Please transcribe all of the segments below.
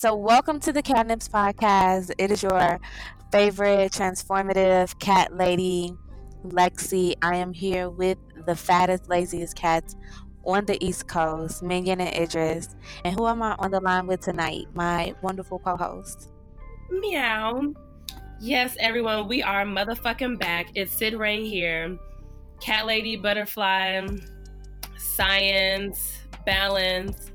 So, welcome to the CatNipz Podcast. It is your favorite transformative cat lady, Lexi. I am here with the fattest, laziest cats on the East Coast, Minion and Idris. And who am I on the line with tonight? My wonderful co host. Meow. Yes, everyone, we are motherfucking back. It's Sid Rain here. Cat Lady, Butterfly, Science, Balance,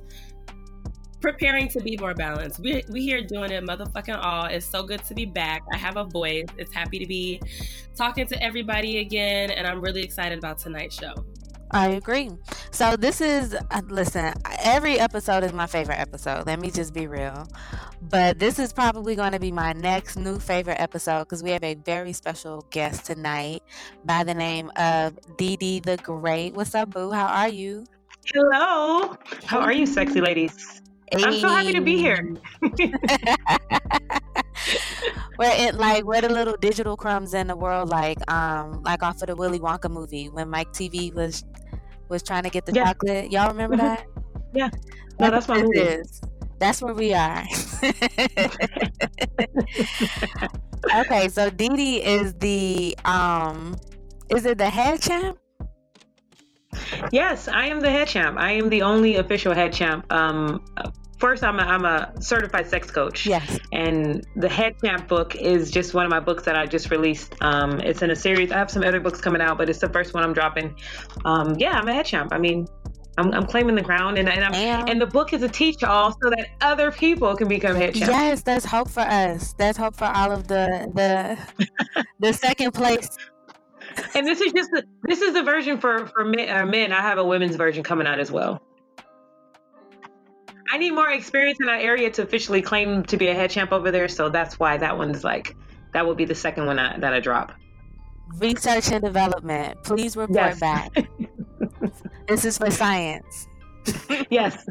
preparing to be more balanced. We we here doing it, motherfucking all. It's so good to be back. I have a voice. It's happy to be talking to everybody again, and I'm really excited about tonight's show. I agree. So this is uh, listen. Every episode is my favorite episode. Let me just be real. But this is probably going to be my next new favorite episode because we have a very special guest tonight by the name of Dee Dee the Great. What's up, Boo? How are you? Hello. How are you, sexy ladies? Hey. I'm so happy to be here. where it like where the little digital crumbs in the world like um like off of the Willy Wonka movie when Mike Teavee was was trying to get the yeah. chocolate. Y'all remember mm-hmm. that? Yeah. No, that's, that's my movie. Is. That's where we are. okay, so Dee Dee is the um is it the head champ? Yes, I am the head champ. I am the only official head champ um first I'm a, I'm a certified sex coach. Yes. And the Head Champ book is just one of my books that I just released. Um, it's in a series. I have some other books coming out, but it's the first one I'm dropping. Um, yeah, I'm a head champ. I mean, I'm, I'm claiming the ground, and and, and the book is a teach all so that other people can become head champ. Yes, that's hope for us. That's hope for all of the the the second place and this is just the, this is the version for for men, uh, men. I have a women's version coming out as well. I need more experience in that area to officially claim to be a head champ over there. So that's why that one's like that will be the second one I, that I drop. Research and development. Please report yes. back. this is for science. yes.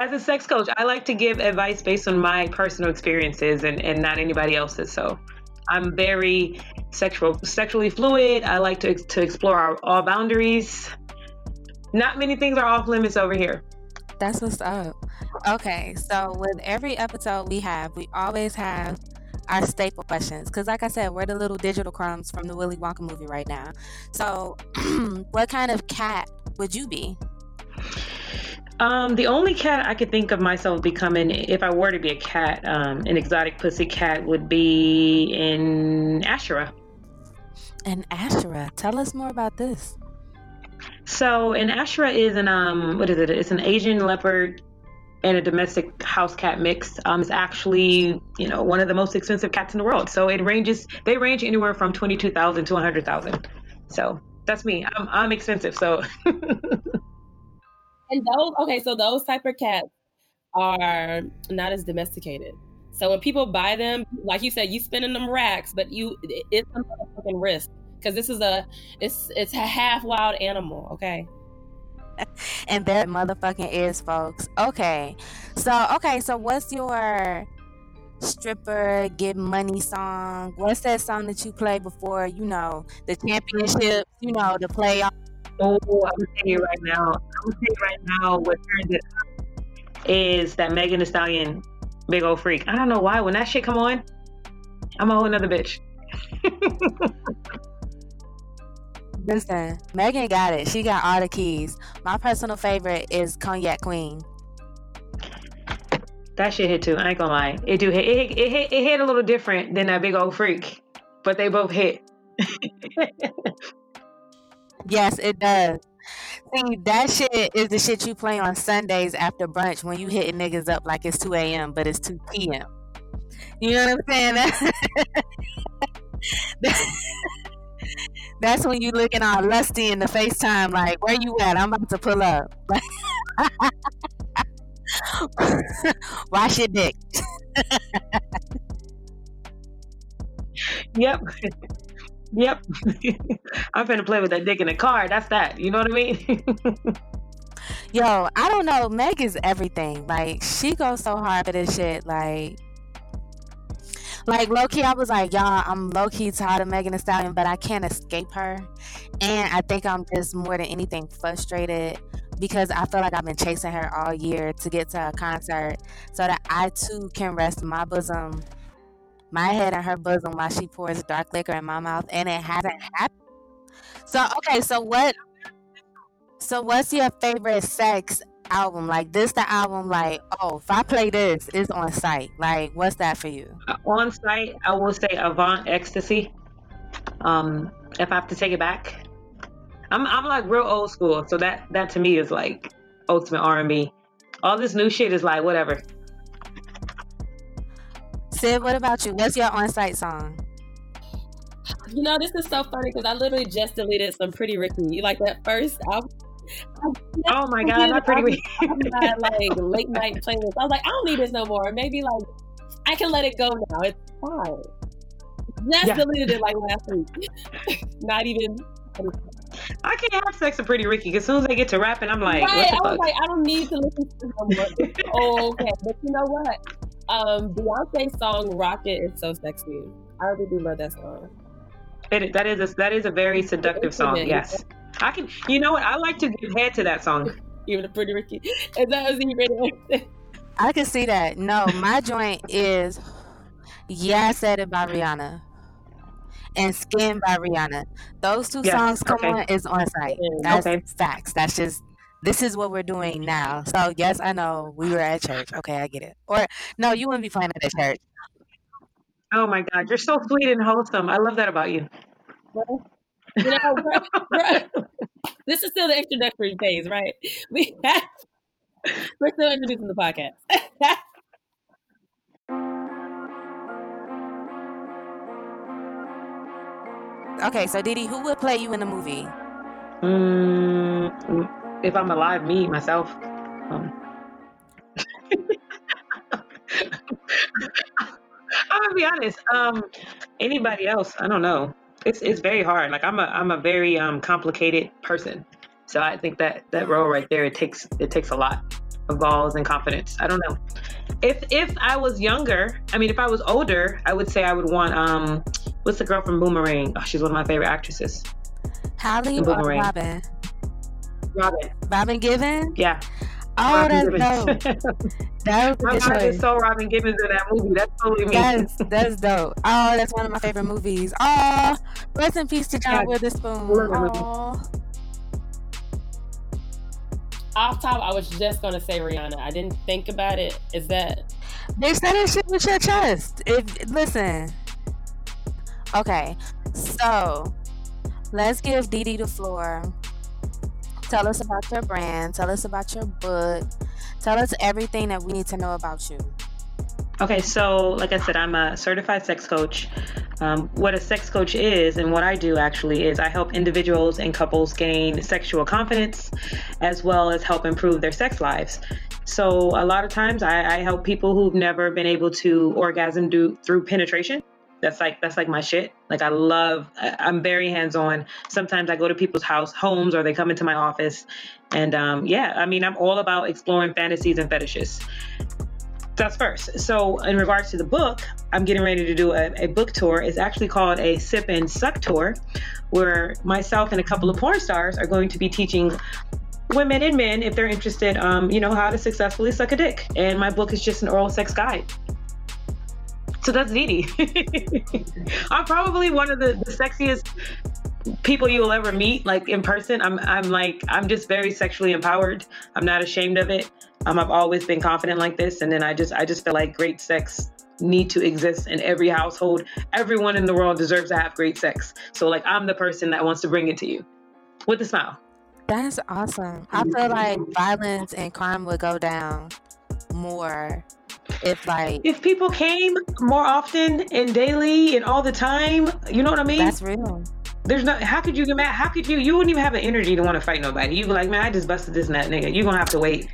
As a sex coach, I like to give advice based on my personal experiences and, and not anybody else's. So I'm very sexual, sexually fluid. I like to, to explore our, all boundaries. Not many things are off limits over here. That's what's up. Okay, so with every episode we have, we always have our staple questions because, like I said, we're the little digital crumbs from the Willy Wonka movie right now. So, what kind of cat would you be? Um, the only cat I could think of myself becoming, if I were to be a cat, um, an exotic pussy cat, would be in Ashera. An Ashera. Tell us more about this. So an Ashera is an um what is it? It's an Asian leopard and a domestic house cat mix. Um, it's actually you know one of the most expensive cats in the world. So it ranges. They range anywhere from twenty two thousand to a hundred thousand. So that's me. I'm I'm expensive. So. and those okay, so those type of cats are not as domesticated. So when people buy them, like you said, you spending them racks, but you it's a fucking risk because this is a it's it's a half wild animal. Okay. and that motherfucking is, folks. Okay, so okay, so what's your stripper get money song? What's that song that you play before you know the championship? You know the playoff. Oh, I'm gonna tell you right now. I'm gonna tell you right now what turns it up is that Megan Thee Stallion, big old freak. I don't know why when that shit come on, I'm a whole another bitch. Listen, Megan got it. She got all the keys. My personal favorite is Cognac Queen. That shit hit too. I ain't gonna lie. It do hit. It, it, hit. It hit a little different than that big old freak, but they both hit. yes, it does. See, that shit is the shit you play on Sundays after brunch when you hitting niggas up like it's 2 a.m. but it's 2 p.m. You know what I'm saying? That's when you looking all lusty in the FaceTime, like, where you at? I'm about to pull up. Wash your dick. yep. Yep. I'm finna play with that dick in the car. That's that. You know what I mean? Yo, I don't know. Meg is everything. Like, she goes so hard for this shit. Like, like low key, I was like, y'all, I'm low key tired of Megan Thee Stallion, but I can't escape her. And I think I'm just more than anything frustrated because I feel like I've been chasing her all year to get to a concert so that I too can rest my bosom, my head in her bosom while she pours dark liquor in my mouth, and it hasn't happened. So okay, so what? So what's your favorite sex album? Like this, the album? Like oh, if I play this, it's on site. Like what's that for you? Uh, on site, I will say Avant Ecstasy. Um, if I have to take it back, I'm I'm like real old school, so that that to me is like ultimate R and B. All this new shit is like whatever. Sid, what about you? What's your on-site song? You know, this is so funny because I literally just deleted some Pretty Ricky. You like that first album. Oh my god, not Pretty Ricky. my, like late night playlist. I was like, I don't need this no more. Maybe like I can let it go now. It's fine. Just yeah. deleted it like last week. not even. I can't have sex with Pretty Ricky because as soon as I get to rapping, I'm like, right. I was like, I don't need to listen to no oh, okay, but you know what? Um, Beyonce's song "Rocket" is so sexy. I really do love that song. It, that is a, that is a very seductive song. Yes, I can. You know what? I like to give head to that song. Even a Pretty Ricky. Is that was even I can see that. No, my joint is "Yeah, I Said It" by Rihanna and Skin by Rihanna. Those two yes. songs come okay. on is on site. That's okay. facts. That's just this is what we're doing now. So yes, I know we were at church. Okay, I get it. Or no, you wouldn't be playing at a church. Oh my God, you're so sweet and wholesome. I love that about you. You know, this is still the introductory phase, right? We have, we're still introducing the podcast. Okay, so Dee Dee, who would play you in the movie? Mm, if I'm alive, me myself. Um. I'm gonna be honest. Um, anybody else? I don't know. It's it's very hard. Like I'm a I'm a very um complicated person, so I think that that role right there it takes it takes a lot of balls and confidence. I don't know. If if I was younger, I mean, if I was older, I would say I would want um What's the girl from Boomerang? Oh, she's one of my favorite actresses. Halle or Robin? Robin. Robin Givens? Yeah. Oh, Robin that's Givens. dope. that was my mind is so Robin Givens in that movie. That's totally me. Yes, that's dope. Oh, that's one of my favorite movies. Oh, rest in peace to John yeah. Witherspoon. Oh. Off top, I was just gonna say Rihanna. I didn't think about it. Is that? They said that shit with your chest. If listen, Okay, so let's give Dee Dee the floor. Tell us about your brand. Tell us about your book. Tell us everything that we need to know about you. Okay, so like I said, I'm a certified sex coach. Um, what a sex coach is, and what I do actually, is I help individuals and couples gain sexual confidence as well as help improve their sex lives. So, a lot of times I, I help people who've never been able to orgasm do, through penetration that's like that's like my shit. Like i love i'm very hands-on. Sometimes i go to people's house homes or they come into my office. And um, yeah i mean i'm all about exploring fantasies and fetishes. That's first. So in regards to the book i'm getting ready to do a, a book tour. It's actually called a sip and suck tour where myself and a couple of porn stars are going to be teaching women and men if they're interested um, you know how to successfully suck a dick. And my book is just an oral sex guide so that's Dee Dee. I'm probably one of the, the sexiest people you will ever meet, like in person. I'm I'm like I'm just very sexually empowered. I'm not ashamed of it. Um, I've always been confident like this, and then I just I just feel like great sex need to exist in every household. Everyone in the world deserves to have great sex. So like I'm the person that wants to bring it to you with a smile. That's awesome. I feel like violence and crime would go down more if like if people came more often and daily and all the time, you know what I mean? That's real. There's no. How could you get mad? How could you? You wouldn't even have the energy to want to fight nobody. You'd be like, man, I just busted this nut, nigga. You're gonna have to wait.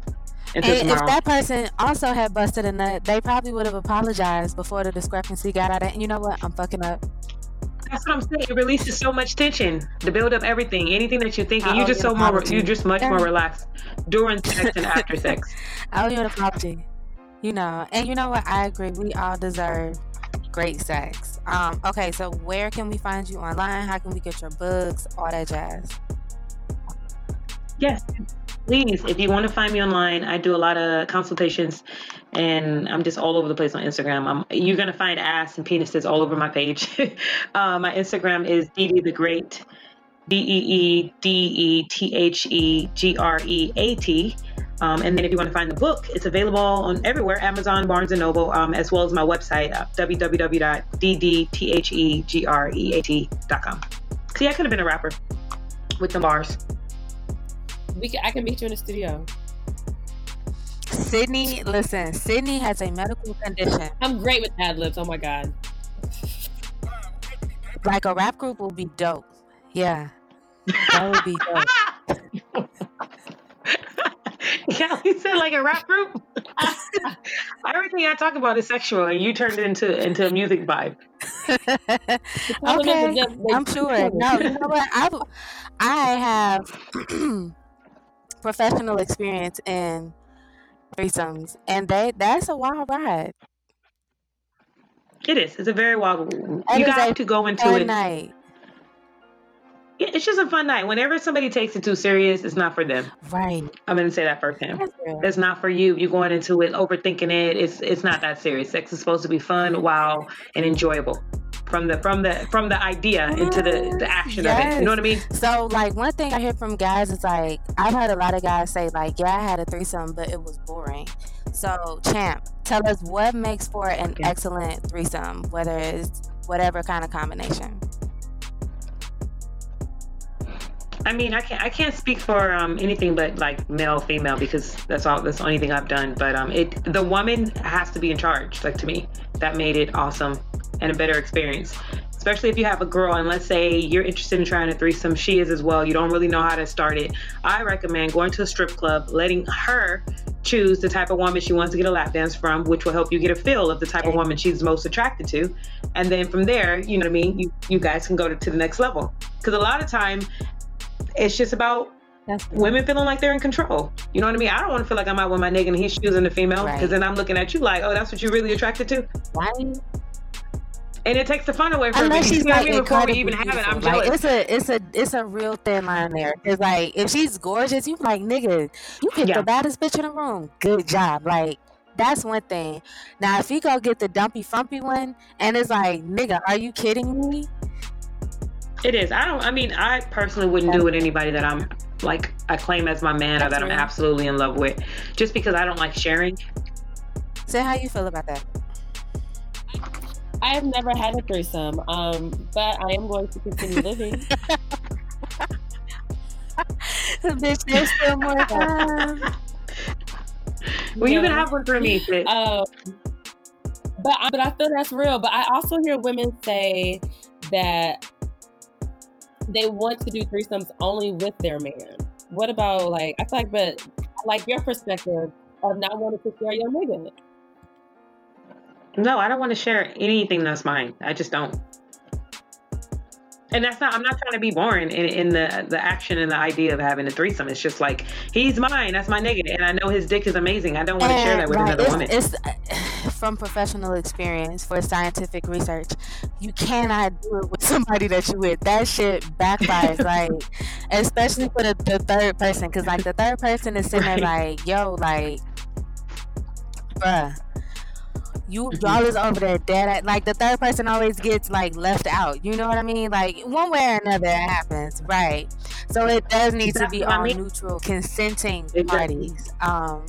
Until and tomorrow. if that person also had busted a nut, they probably would have apologized before the discrepancy got out of. And you know what? I'm fucking up. That's what I'm saying. It releases so much tension to build up everything, anything that you're thinking. You're oh, just so more. You're just much more relaxed during sex and after sex. I owe you an apology. You know, and you know what? I agree. We all deserve great sex. Um, okay, so where can we find you online? How can we get your books? All that jazz. Yes. please, if you want to find me online, I do a lot of consultations, and I'm just all over the place on Instagram. I'm, you're gonna find ass and penises all over my page. uh, my Instagram is Dee the Great, D E E D E T H E G R E A T. Um, and then if you want to find the book, it's available on everywhere Amazon, Barnes and Noble, um, as well as my website, uh, www.ddthegreat.com. See, I could have been a rapper with the bars. We can, I can meet you in the studio. Sydney, listen, Sydney has a medical condition. I'm great with ad libs. Oh my God. Like a rap group will be dope. Yeah. That would be dope. Callie said like a rap group. Everything I talk about is sexual, and you turned it into into a music vibe. okay, I'm sure. No, you know what? I I have professional experience in threesomes, and they that's a wild ride. It is. It's a very wild. You got to go into it. Night it's just a fun night. Whenever somebody takes it too serious, it's not for them. Right. I'm gonna say that firsthand. It's not for you. You're going into it overthinking it. It's it's not that serious. Sex is supposed to be fun, mm-hmm. wow, and enjoyable. From the from the from the idea into the, the action yes. of it. You know what I mean? So like one thing I hear from guys is like I've heard a lot of guys say like, Yeah, I had a threesome, but it was boring. So champ, tell us what makes for an okay. excellent threesome, whether it's whatever kind of combination. I mean, I can't I can't speak for um, anything but like male female because that's all that's the only thing I've done. But um, it the woman has to be in charge. Like to me, that made it awesome and a better experience. Especially if you have a girl and let's say you're interested in trying a threesome, she is as well. You don't really know how to start it. I recommend going to a strip club, letting her choose the type of woman she wants to get a lap dance from, which will help you get a feel of the type of woman she's most attracted to. And then from there, you know what I mean? You you guys can go to, to the next level. Because a lot of time it's just about women feeling like they're in control. You know what I mean? I don't want to feel like I'm out with my nigga and he's choosing the female because right. then I'm looking at you like, oh, that's what you're really attracted to. Right. And it takes the fun away from Unless me. She's like before we even have it, I'm jealous. Like, it's a it's a it's a real thin line there. Cause like if she's gorgeous, you like nigga, you get yeah. the baddest bitch in the room. Good job. Like that's one thing. Now if you go get the dumpy frumpy one and it's like, nigga, are you kidding me? It is. I don't. I mean, I personally wouldn't do it with anybody that I'm like I claim as my man or that I'm absolutely in love with, just because I don't like sharing. So how you feel about that? I have never had a threesome, um, but I am going to continue living. Bitch, there's still more time. well, you can have one for me. Um, but but I feel that's real. But I also hear women say that they want to do threesomes only with their man. What about like I feel like, but like your perspective of not wanting to share your nigga. No, I don't want to share anything that's mine. I just don't and that's not i'm not trying to be boring in, in the the action and the idea of having a threesome it's just like he's mine that's my nigga and i know his dick is amazing i don't want to share that with right. another it's, woman it's from professional experience for scientific research you cannot do it with somebody that you with that shit backfires like especially for the, the third person because like the third person is sitting right. there like yo like bruh you mm-hmm. y'all is over there dead like the third person always gets like left out you know what i mean? Like one way or another it happens right? So it does need to be all neutral consenting parties um.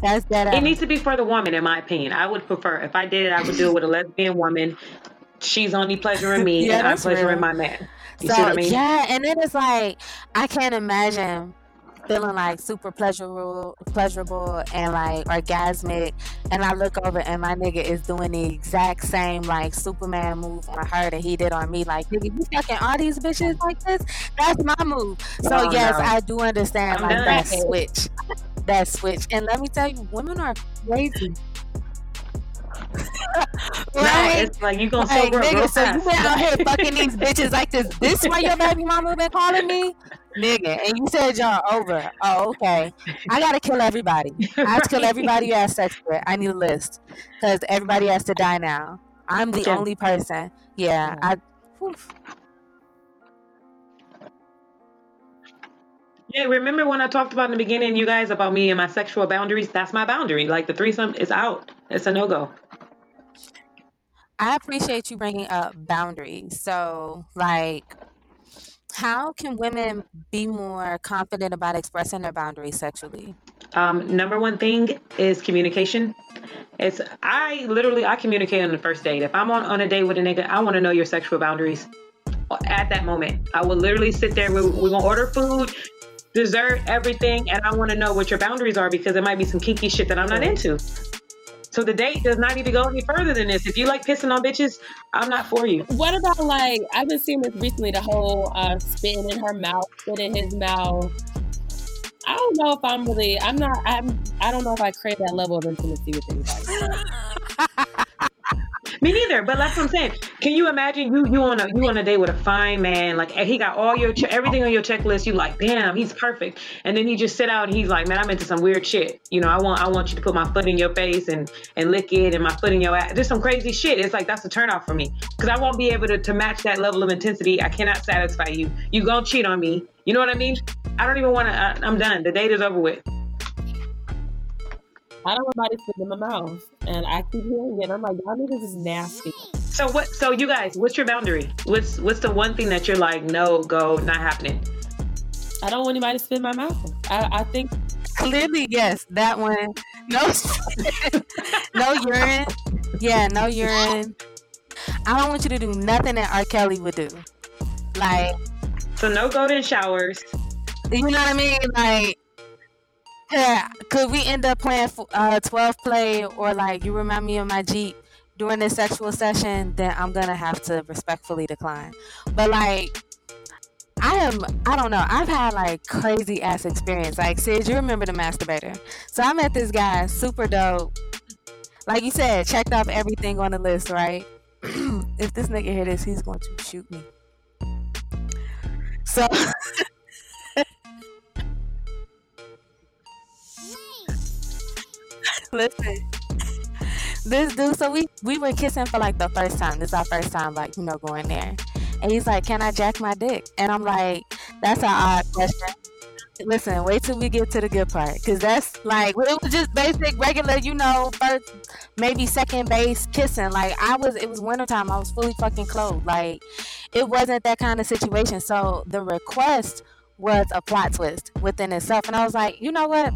That's that it needs to be for the woman in my opinion. I would prefer if i did it i would do it with a lesbian woman. She's only pleasuring me yeah, and i'm pleasuring real. my man. You so, see what i mean? yeah and then it's like i can't imagine feeling like super pleasurable, pleasurable and like orgasmic, and I look over and my nigga is doing the exact same like Superman move on her that he did on me. Like, nigga, you fucking all these bitches like this? That's my move. So oh, yes, no. I do understand I'm like that switch, that switch. And let me tell you, women are crazy. Right? It's like you gonna like, nigga, so you been out here fucking these bitches like this. This why your baby mama been calling me, nigga? And you said y'all over. Oh, okay. I gotta kill everybody. I have to kill everybody you have sex with. I need a list because everybody has to die now. I'm the only person. Yeah, I. Yeah, remember when I talked about in the beginning, you guys, about me and my sexual boundaries? That's my boundary. Like the threesome is out. It's a no go. I appreciate you bringing up boundaries. So, like, how can women be more confident about expressing their boundaries sexually? Um, number one thing is communication. It's I literally I communicate on the first date. If I'm on, on a date with a nigga, I want to know your sexual boundaries at that moment. I will literally sit there. We're, we're gonna order food, dessert, everything, and I want to know what your boundaries are because it might be some kinky shit that I'm not into. So the date does not need to go any further than this. If you like pissing on bitches, I'm not for you. What about like I've been seeing this recently, the whole uh, spitting in her mouth, spit in his mouth. I don't know if I'm really. I'm not. I'm. I don't know if I crave that level of intimacy with anybody. Me neither. But that's what I'm saying. Can you imagine you you on a you on a date with a fine man? Like he got all your everything on your checklist. You like, damn, he's perfect. And then he just sit out and he's like, man, I'm into some weird shit. You know, I want I want you to put my foot in your face and and lick it and my foot in your ass. There's some crazy shit. It's like that's a turnoff for me because I won't be able to to match that level of intensity. I cannot satisfy you. You gonna cheat on me. You know what I mean? I don't even want to. I'm done. The date is over with. I don't want nobody spit in my mouth, and I keep hearing it. I'm like, y'all niggas is nasty. So what? So you guys, what's your boundary? What's what's the one thing that you're like, no, go, not happening? I don't want anybody to spit in my mouth. I, I think clearly, yes, that one. No, no urine. Yeah, no urine. I don't want you to do nothing that R. Kelly would do. Like, so no golden showers. You know what I mean? Like, yeah, could we end up playing uh, 12 play or like you remind me of my Jeep during this sexual session, then I'm gonna have to respectfully decline. But like, I am, I don't know, I've had like crazy ass experience. Like, Sid, you remember the masturbator? So I met this guy, super dope. Like you said, checked off everything on the list, right? if this nigga hear this, he's going to shoot me. So Listen, this dude. So we we were kissing for like the first time. This is our first time, like you know, going there. And he's like, "Can I jack my dick?" And I'm like, "That's an odd question." Listen, wait till we get to the good part, cause that's like it was just basic, regular, you know, first maybe second base kissing. Like I was, it was wintertime. I was fully fucking clothed. Like it wasn't that kind of situation. So the request was a plot twist within itself, and I was like, you know what?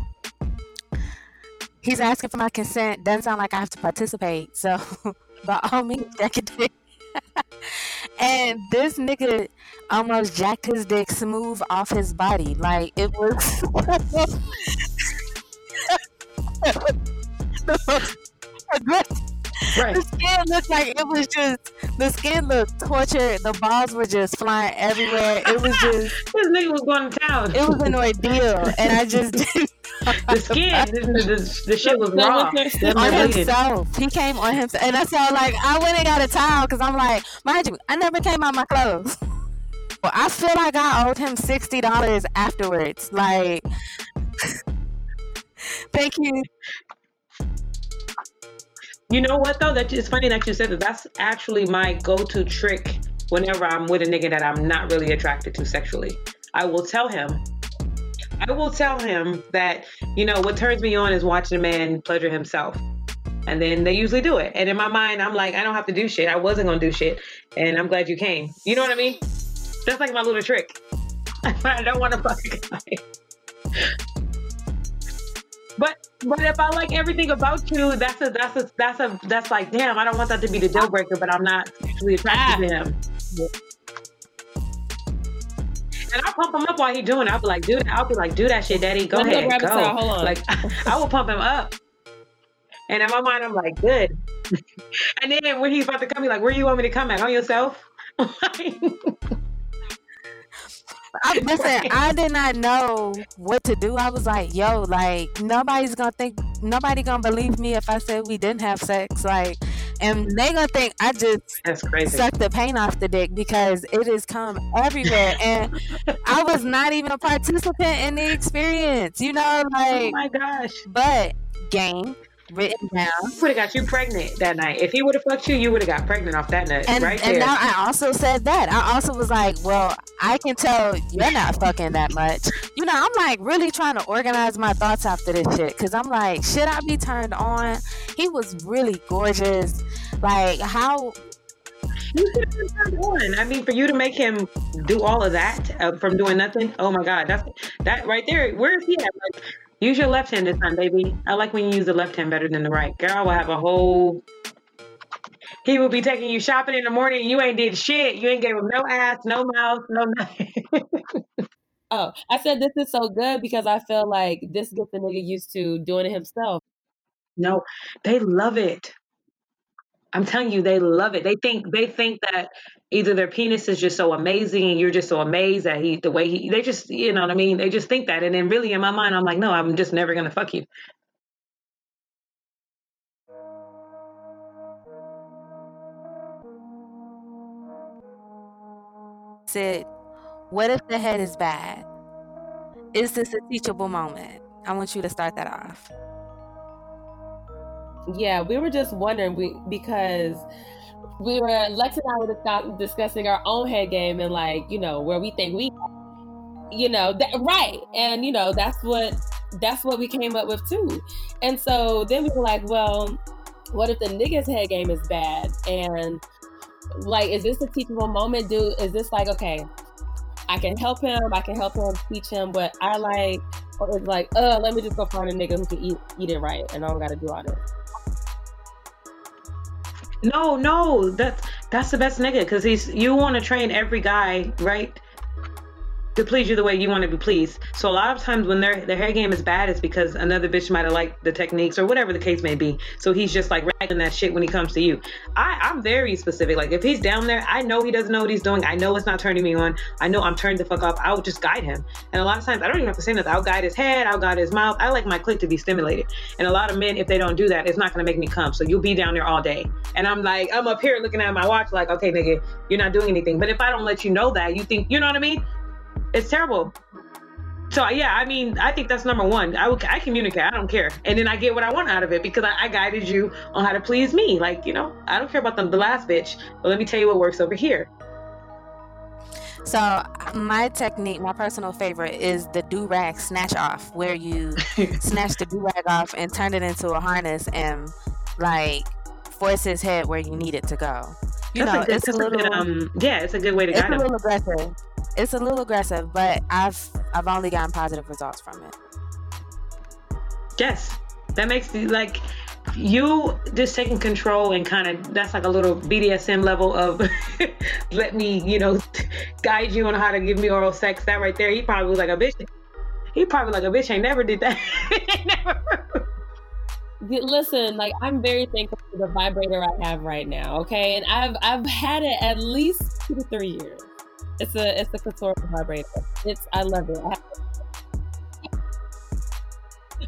He's asking for my consent. Doesn't sound like I have to participate. So by all means, jack it dick. and this nigga almost jacked his dick smooth off his body. Like it was Right. The skin looked like it was just the skin looked tortured. The balls were just flying everywhere. It was just this nigga was going to town. It was an ordeal, and I just didn't. the skin, the, the, the, shit was raw. on himself, he came on himself, and I saw like I went and got a towel because I'm like, mind you, I never came out my clothes. Well, I feel like I owed him sixty dollars afterwards. Like, thank you. You know what though? That it's funny that you said that. That's actually my go-to trick whenever I'm with a nigga that I'm not really attracted to sexually. I will tell him. I will tell him that you know what turns me on is watching a man pleasure himself. And then they usually do it. And in my mind, I'm like, I don't have to do shit. I wasn't gonna do shit. And I'm glad you came. You know what I mean? That's like my little trick. I don't want to fuck a guy. But but if I like everything about you, that's a that's a that's a that's like damn. I don't want that to be the deal breaker, but I'm not sexually attracted to him. And I'll pump him up while he's doing it. I'll be like, dude, I'll be like, do that shit, daddy. Go ahead, go. Hold on. Like I will pump him up. And in my mind, I'm like, good. and then when he's about to come, he's like, where you want me to come at? On yourself? I, listen, I did not know what to do. I was like, yo, like nobody's gonna think, nobody gonna believe me if I said we didn't have sex. Like, and they gonna think I just That's crazy. sucked the paint off the dick because it has come everywhere, and I was not even a participant in the experience. You know, like, oh my gosh. But game, written down. He would have got you pregnant that night. If he would have fucked you, you would have got pregnant off that nut. And, right and there. now I also said that. I also was like, well, I can tell you're not fucking that much. You know, I'm like really trying to organize my thoughts after this shit because I'm like, should I be turned on? He was really gorgeous. Like, how You should have been turned on. I mean, for you to make him do all of that uh, from doing nothing. Oh my God, that's that right there. Where is he at? Like, use your left hand this time, baby. I like when you use the left hand better than the right. Girl will have a whole. He will be taking you shopping in the morning. And you ain't did shit. You ain't gave him no ass, no mouth, no nothing. Oh, I said this is so good because I feel like this gets the nigga used to doing it himself. no, they love it. I'm telling you, they love it. They think they think that either their penis is just so amazing and you're just so amazed that he the way he they just you know what I mean. They just think that, and then really in my mind, I'm like, no, I'm just never gonna fuck you. said, what if the head is bad? Is this a teachable moment? I want you to start that off. Yeah, we were just wondering we because we were Lex and I were discuss- discussing our own head game and like you know where we think we, you know, that, right, and you know that's what that's what we came up with too, and so then we were like, well, what if the nigga's head game is bad and like is this a teachable moment? Do is this like okay? I can help him. I can help him teach him what I like, or it's like, uh, let me just go find a nigga who can eat eat it right, and I don't got to do all this. No, no, that's that's the best nigga because he's you want to train every guy right to please you the way you want to be pleased. So a lot of times when their their hair game is bad, it's because another bitch might have liked the techniques or whatever the case may be. So he's just like ragging that shit when he comes to you. I I'm very specific. Like if he's down there, I know he doesn't know what he's doing. I know it's not turning me on. I know I'm turned the fuck off. I would just guide him. And a lot of times I don't even have to say nothing. I'll guide his head. I'll guide his mouth. I like my clit to be stimulated. And a lot of men, if they don't do that, it's not gonna make me come. So you'll be down there all day. And I'm like, I'm up here looking at my watch, like, okay, nigga, you're not doing anything. But if I don't let you know that, you think, you know what I mean? It's terrible. So yeah, I mean, I think that's number one. I would, I communicate. I don't care, and then I get what I want out of it because I, I guided you on how to please me. Like you know, I don't care about the, the last bitch, but let me tell you what works over here. So my technique, my personal favorite, is the do rag snatch off, where you snatch the do rag off and turn it into a harness and like force his head where you need it to go. You That's know, a good, it's a that's a little, good, um, yeah, it's a good way to it's guide a him. little aggressive. It's a little aggressive, but I've I've only gotten positive results from it. Yes, that makes me like you just taking control and kind of that's like a little BDSM level of let me, you know, guide you on how to give me oral sex. That right there, he probably was like a bitch. He probably like a bitch ain't never did that. Never. Listen, like I'm very thankful for the vibrator I have right now. Okay, and I've I've had it at least two to three years. It's a it's a Katora vibrator. It's I love it. I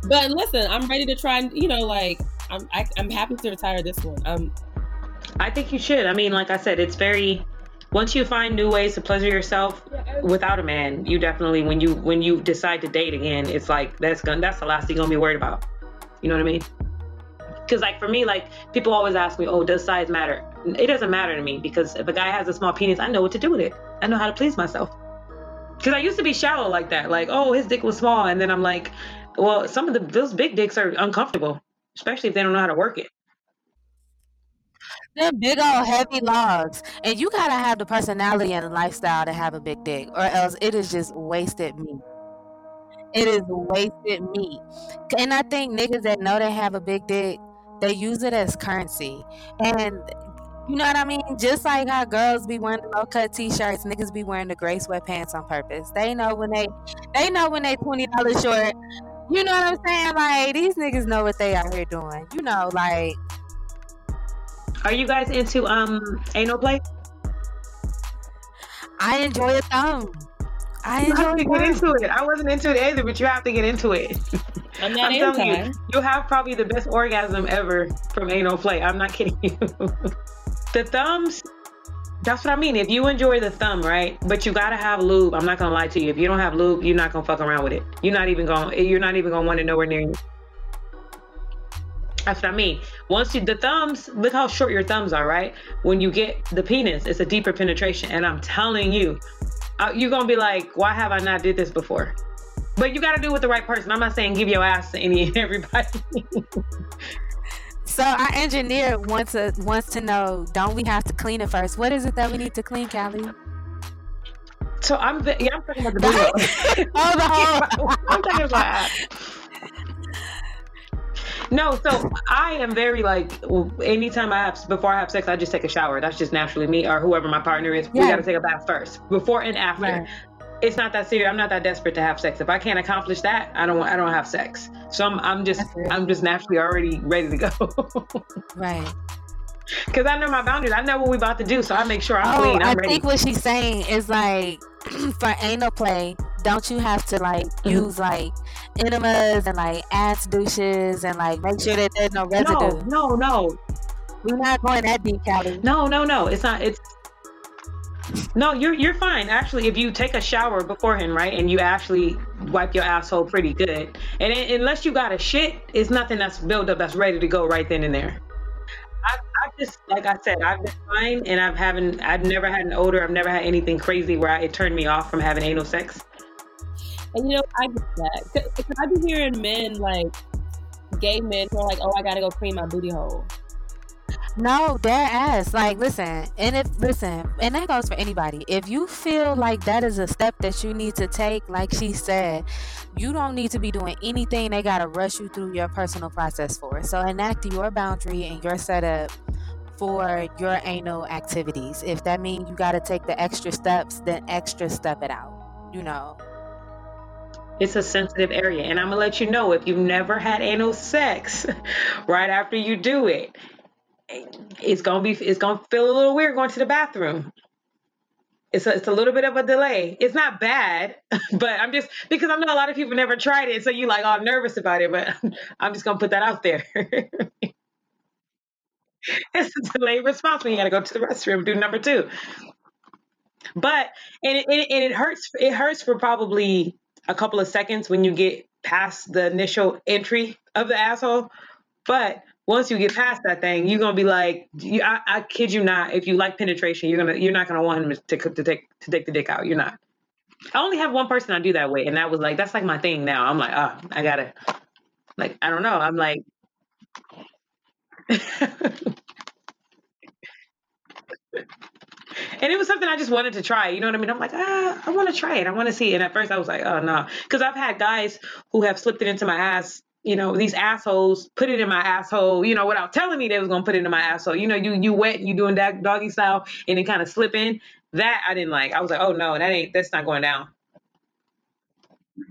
but listen, I'm ready to try and you know like I'm I, I'm happy to retire this one. Um, I think you should. I mean, like I said, it's very once you find new ways to pleasure yourself without a man, you definitely when you when you decide to date again, it's like that's gonna that's the last thing you're gonna be worried about. You know what I mean? Because like for me, like people always ask me, "Oh, does size matter?" It doesn't matter to me because if a guy has a small penis, I know what to do with it. I know how to please myself. Because I used to be shallow like that, like, "Oh, his dick was small," and then I'm like, "Well, some of the those big dicks are uncomfortable, especially if they don't know how to work it." They're big old heavy logs, and you gotta have the personality and the lifestyle to have a big dick, or else it is just wasted meat. It is wasted meat. And I think niggas that know they have a big dick, they use it as currency. And you know what I mean? Just like how girls be wearing low cut t shirts, niggas be wearing the gray sweatpants on purpose. They know when they they know when they twenty dollars short. You know what I'm saying? Like these niggas know what they out here doing. You know, like Are you guys into um anal play? I enjoy a thumb. I You have enjoy to get into it. I wasn't into it either, but you have to get into it. I'm not I'm telling anti. you, you have probably the best orgasm ever from anal play. I'm not kidding you. the thumbs, that's what I mean. If you enjoy the thumb, right? But you gotta have lube. I'm not gonna lie to you. If you don't have lube, you're not gonna fuck around with it. You're not even gonna. You're not even gonna want it nowhere near you. That's what I mean. Once you the thumbs, look how short your thumbs are, right? When you get the penis, it's a deeper penetration, and I'm telling you, uh, you're gonna be like, why have I not did this before? But you got to do it with the right person. I'm not saying give your ass to any everybody. So our engineer wants to wants to know, don't we have to clean it first? What is it that we need to clean, Callie? So I'm yeah, I'm talking about the video. oh, the whole. I'm talking about. No, so I am very like anytime I have before I have sex, I just take a shower. That's just naturally me or whoever my partner is. Yeah. We got to take a bath first, before and after. Right. It's not that serious. I'm not that desperate to have sex. If I can't accomplish that, I don't. I don't have sex. So I'm. I'm just. I'm just naturally already ready to go. right. Because I know my boundaries. I know what we're about to do, so I make sure I'm oh, clean. I'm I ready. think what she's saying is like for anal play, don't you have to like mm-hmm. use like enemas and like ass douches and like make sure that there's no residue? No, no, no. We're not going that deep, Callie. No, no, no. It's not. It's no, you're you're fine. Actually, if you take a shower beforehand, right, and you actually wipe your asshole pretty good, and it, unless you got a shit, it's nothing that's built up that's ready to go right then and there. I, I just like I said, I've been fine, and I've haven't, I've never had an odor. I've never had anything crazy where I, it turned me off from having anal sex. And you know, I get that because I be hearing men like gay men who are like, "Oh, I gotta go clean my booty hole." No, dead ass. Like, listen, and if listen, and that goes for anybody. If you feel like that is a step that you need to take, like she said, you don't need to be doing anything they gotta rush you through your personal process for. So enact your boundary and your setup for your anal activities. If that means you gotta take the extra steps, then extra step it out. You know. It's a sensitive area. And I'm gonna let you know if you've never had anal sex right after you do it it's gonna be it's gonna feel a little weird going to the bathroom. It's a, it's a little bit of a delay. It's not bad, but I'm just because I know a lot of people never tried it, so you like all nervous about it. But I'm just gonna put that out there. it's a delayed response when you gotta go to the restroom, do number two. But and it, and it hurts. It hurts for probably a couple of seconds when you get past the initial entry of the asshole. But once you get past that thing, you're gonna be like, I, I kid you not. If you like penetration, you're gonna you're not gonna want him to, to take to take the dick out. You're not. I only have one person I do that way, and that was like that's like my thing now. I'm like, oh, I gotta, like, I don't know. I'm like. and it was something I just wanted to try. You know what I mean? I'm like, ah, I want to try it. I want to see. It. And at first, I was like, oh no, because I've had guys who have slipped it into my ass you know, these assholes put it in my asshole, you know, without telling me they was gonna put it in my asshole. You know, you you wet, you doing that doggy style, and it kind of slip in. That I didn't like. I was like, oh no, that ain't that's not going down.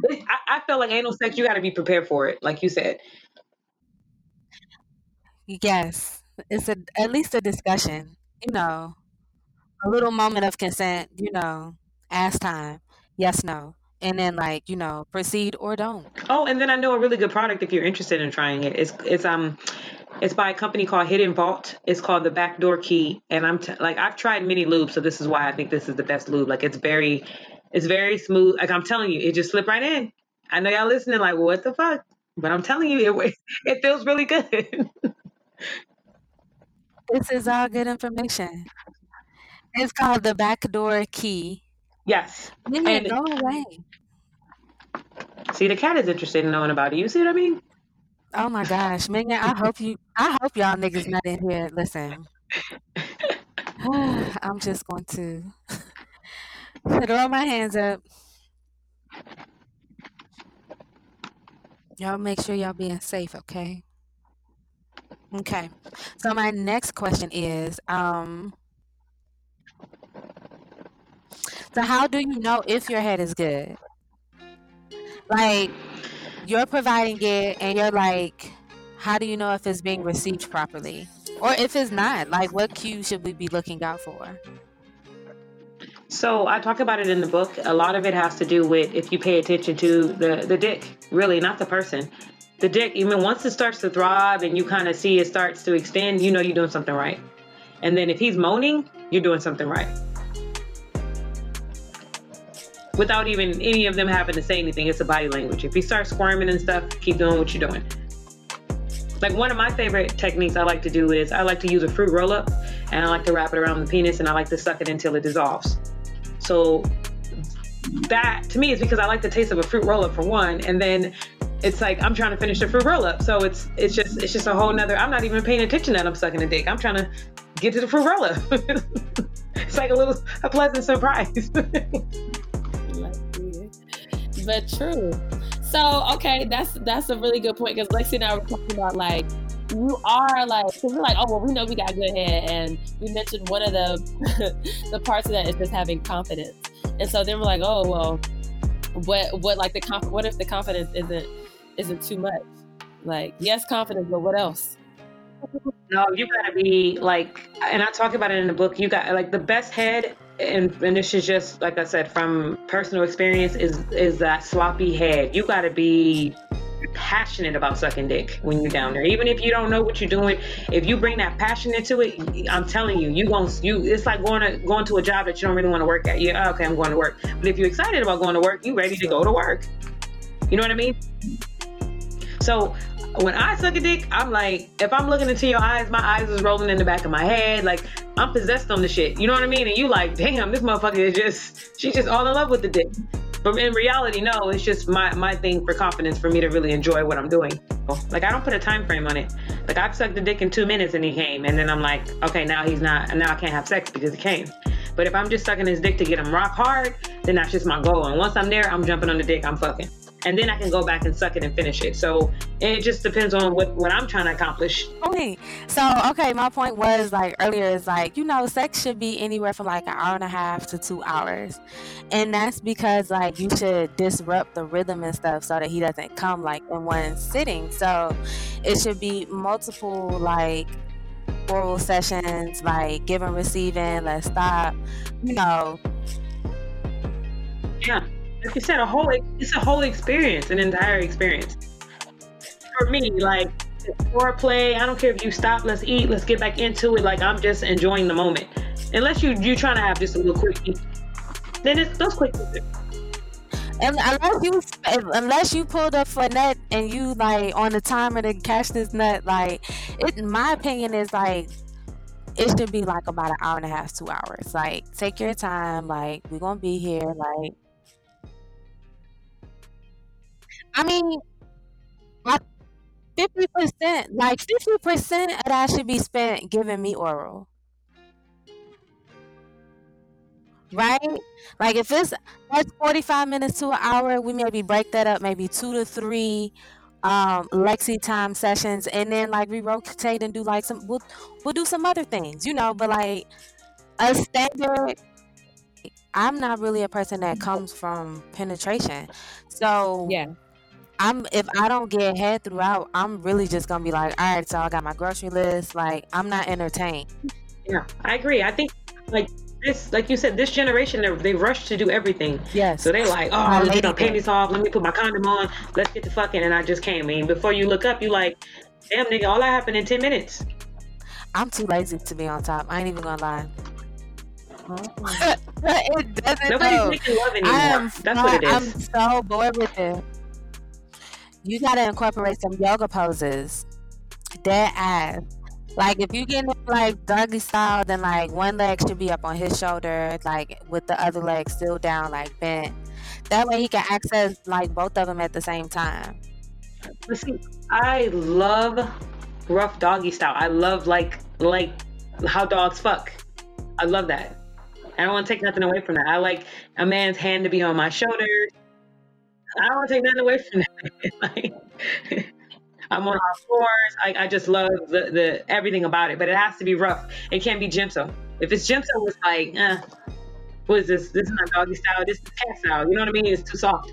I, I felt like anal sex, you got to be prepared for it, like you said. Yes, it's a at least a discussion. You know, a little moment of consent. You know, ask time. Yes, no and then like you know proceed or don't. Oh and then i know a really good product if you're interested in trying it. It's it's um it's by a company called hidden vault. It's called the backdoor key and i'm t- like i've tried many lubes so this is why i think this is the best lube. Like it's very it's very smooth. Like i'm telling you it just slipped right in. I know y'all listening like what the fuck? But i'm telling you it, it feels really good. This is all good information. It's called the backdoor key Yes. Yeah, and go away. See, the cat is interested in knowing about it. You see what I mean? Oh my gosh, Megan! I hope you. I hope y'all niggas not in here. Listen, I'm just going to throw my hands up. Y'all make sure y'all being safe, okay? Okay. So my next question is, um, so how do you know if your head is good? Like you're providing it and you're like, how do you know if it's being received properly? Or if it's not, like what cues should we be looking out for? So I talk about it in the book. A lot of it has to do with if you pay attention to the the dick, really, not the person. The dick, even once it starts to throb and you kind of see it starts to extend, you know you're doing something right. And then if he's moaning, you're doing something right without even any of them having to say anything. It's a body language. If you start squirming and stuff, keep doing what you're doing. like one of my favorite techniques I like to do is I like to use a fruit roll up and I like to wrap it around the penis and I like to suck it until it dissolves. So that to me is because I like the taste of a fruit roll up for one, and then it's like I'm trying to finish the fruit roll up. So it's it's just it's just a whole nother. I'm not even paying attention that I'm sucking a dick. I'm trying to get to the fruit roll up. it's like a little a pleasant surprise. but true. So okay, that's that's a really good point because Lexi and I were talking about like you are like because we're like oh well we know we got good head and we mentioned one of the the parts of that is just having confidence. And so then we're like oh well what what like the conf- what if the confidence isn't isn't too much? Like yes confidence but what else? No you gotta be like and i talk about it in the book you got like the best head and, and this is just like I said from personal experience is is that sloppy head. You got to be passionate about sucking dick when you're down there. Even if you don't know what you're doing, if you bring that passion into it, I'm telling you, you going you it's like going to going to a job that you don't really want to work at. Yeah, okay, I'm going to work. But if you're excited about going to work, you ready to go to work. You know what I mean? So when I suck a dick, I'm like, if I'm looking into your eyes, my eyes is rolling in the back of my head. Like I'm possessed on the shit. You know what I mean? And you like, damn, this motherfucker is just, she's just all in love with the dick. But in reality, no, it's just my my thing for confidence for me to really enjoy what I'm doing. Like I don't put a time frame on it. Like I've sucked a dick in two minutes and he came, and then I'm like, okay, now he's not, now I can't have sex because he came. But if I'm just sucking his dick to get him rock hard, then that's just my goal. And once I'm there, I'm jumping on the dick, I'm fucking and then I can go back and suck it and finish it. So it just depends on what, what I'm trying to accomplish. Okay. So, okay, my point was like earlier is like, you know, sex should be anywhere from like an hour and a half to two hours. And that's because like you should disrupt the rhythm and stuff so that he doesn't come like in one sitting. So it should be multiple like oral sessions, like give and receiving, let's stop, you know. Yeah like you said, a whole it's a whole experience, an entire experience. For me, like foreplay, I don't care if you stop, let's eat, let's get back into it. Like I'm just enjoying the moment. Unless you you trying to have just a little quick then it's those quick. And unless you unless you pulled up for a nut and you like on the timer to catch this nut, like it, my opinion is like it should be like about an hour and a half, two hours. Like take your time. Like we're gonna be here. Like I mean, fifty percent, like fifty percent of that should be spent giving me oral, right? Like if it's that's forty-five minutes to an hour, we maybe break that up, maybe two to three um lexi time sessions and then like we rotate and do like some we'll, we'll do some other things you know but like a standard i'm not really a person that comes from penetration. So yeah I'm if I don't get head throughout, I'm really just gonna be like, all right, so I got my grocery list. Like I'm not entertained. Yeah, I agree. I think like this, like you said, this generation they, they rush to do everything. Yes. So they like, oh, let me get my panties off. Let me put my condom on. Let's get the fucking. And I just came. I mean, before you look up, you like, damn nigga, all that happened in ten minutes. I'm too lazy to be on top. I ain't even gonna lie. Uh-huh. it doesn't. Nobody's making love anymore. Am, That's what it is. I'm so bored with it you gotta incorporate some yoga poses. Dead ass. Like if you get like doggy style, then like one leg should be up on his shoulder, like with the other leg still down, like bent. That way he can access like both of them at the same time. I love rough doggy style. I love like like how dogs fuck. I love that. I don't want to take nothing away from that. I like a man's hand to be on my shoulder, I don't want to take nothing away from that. like, I'm on all fours. I, I just love the, the everything about it, but it has to be rough. It can't be gentle. If it's gentle, it's like, eh, what is this? This is not doggy style. This is cat style. You know what I mean? It's too soft.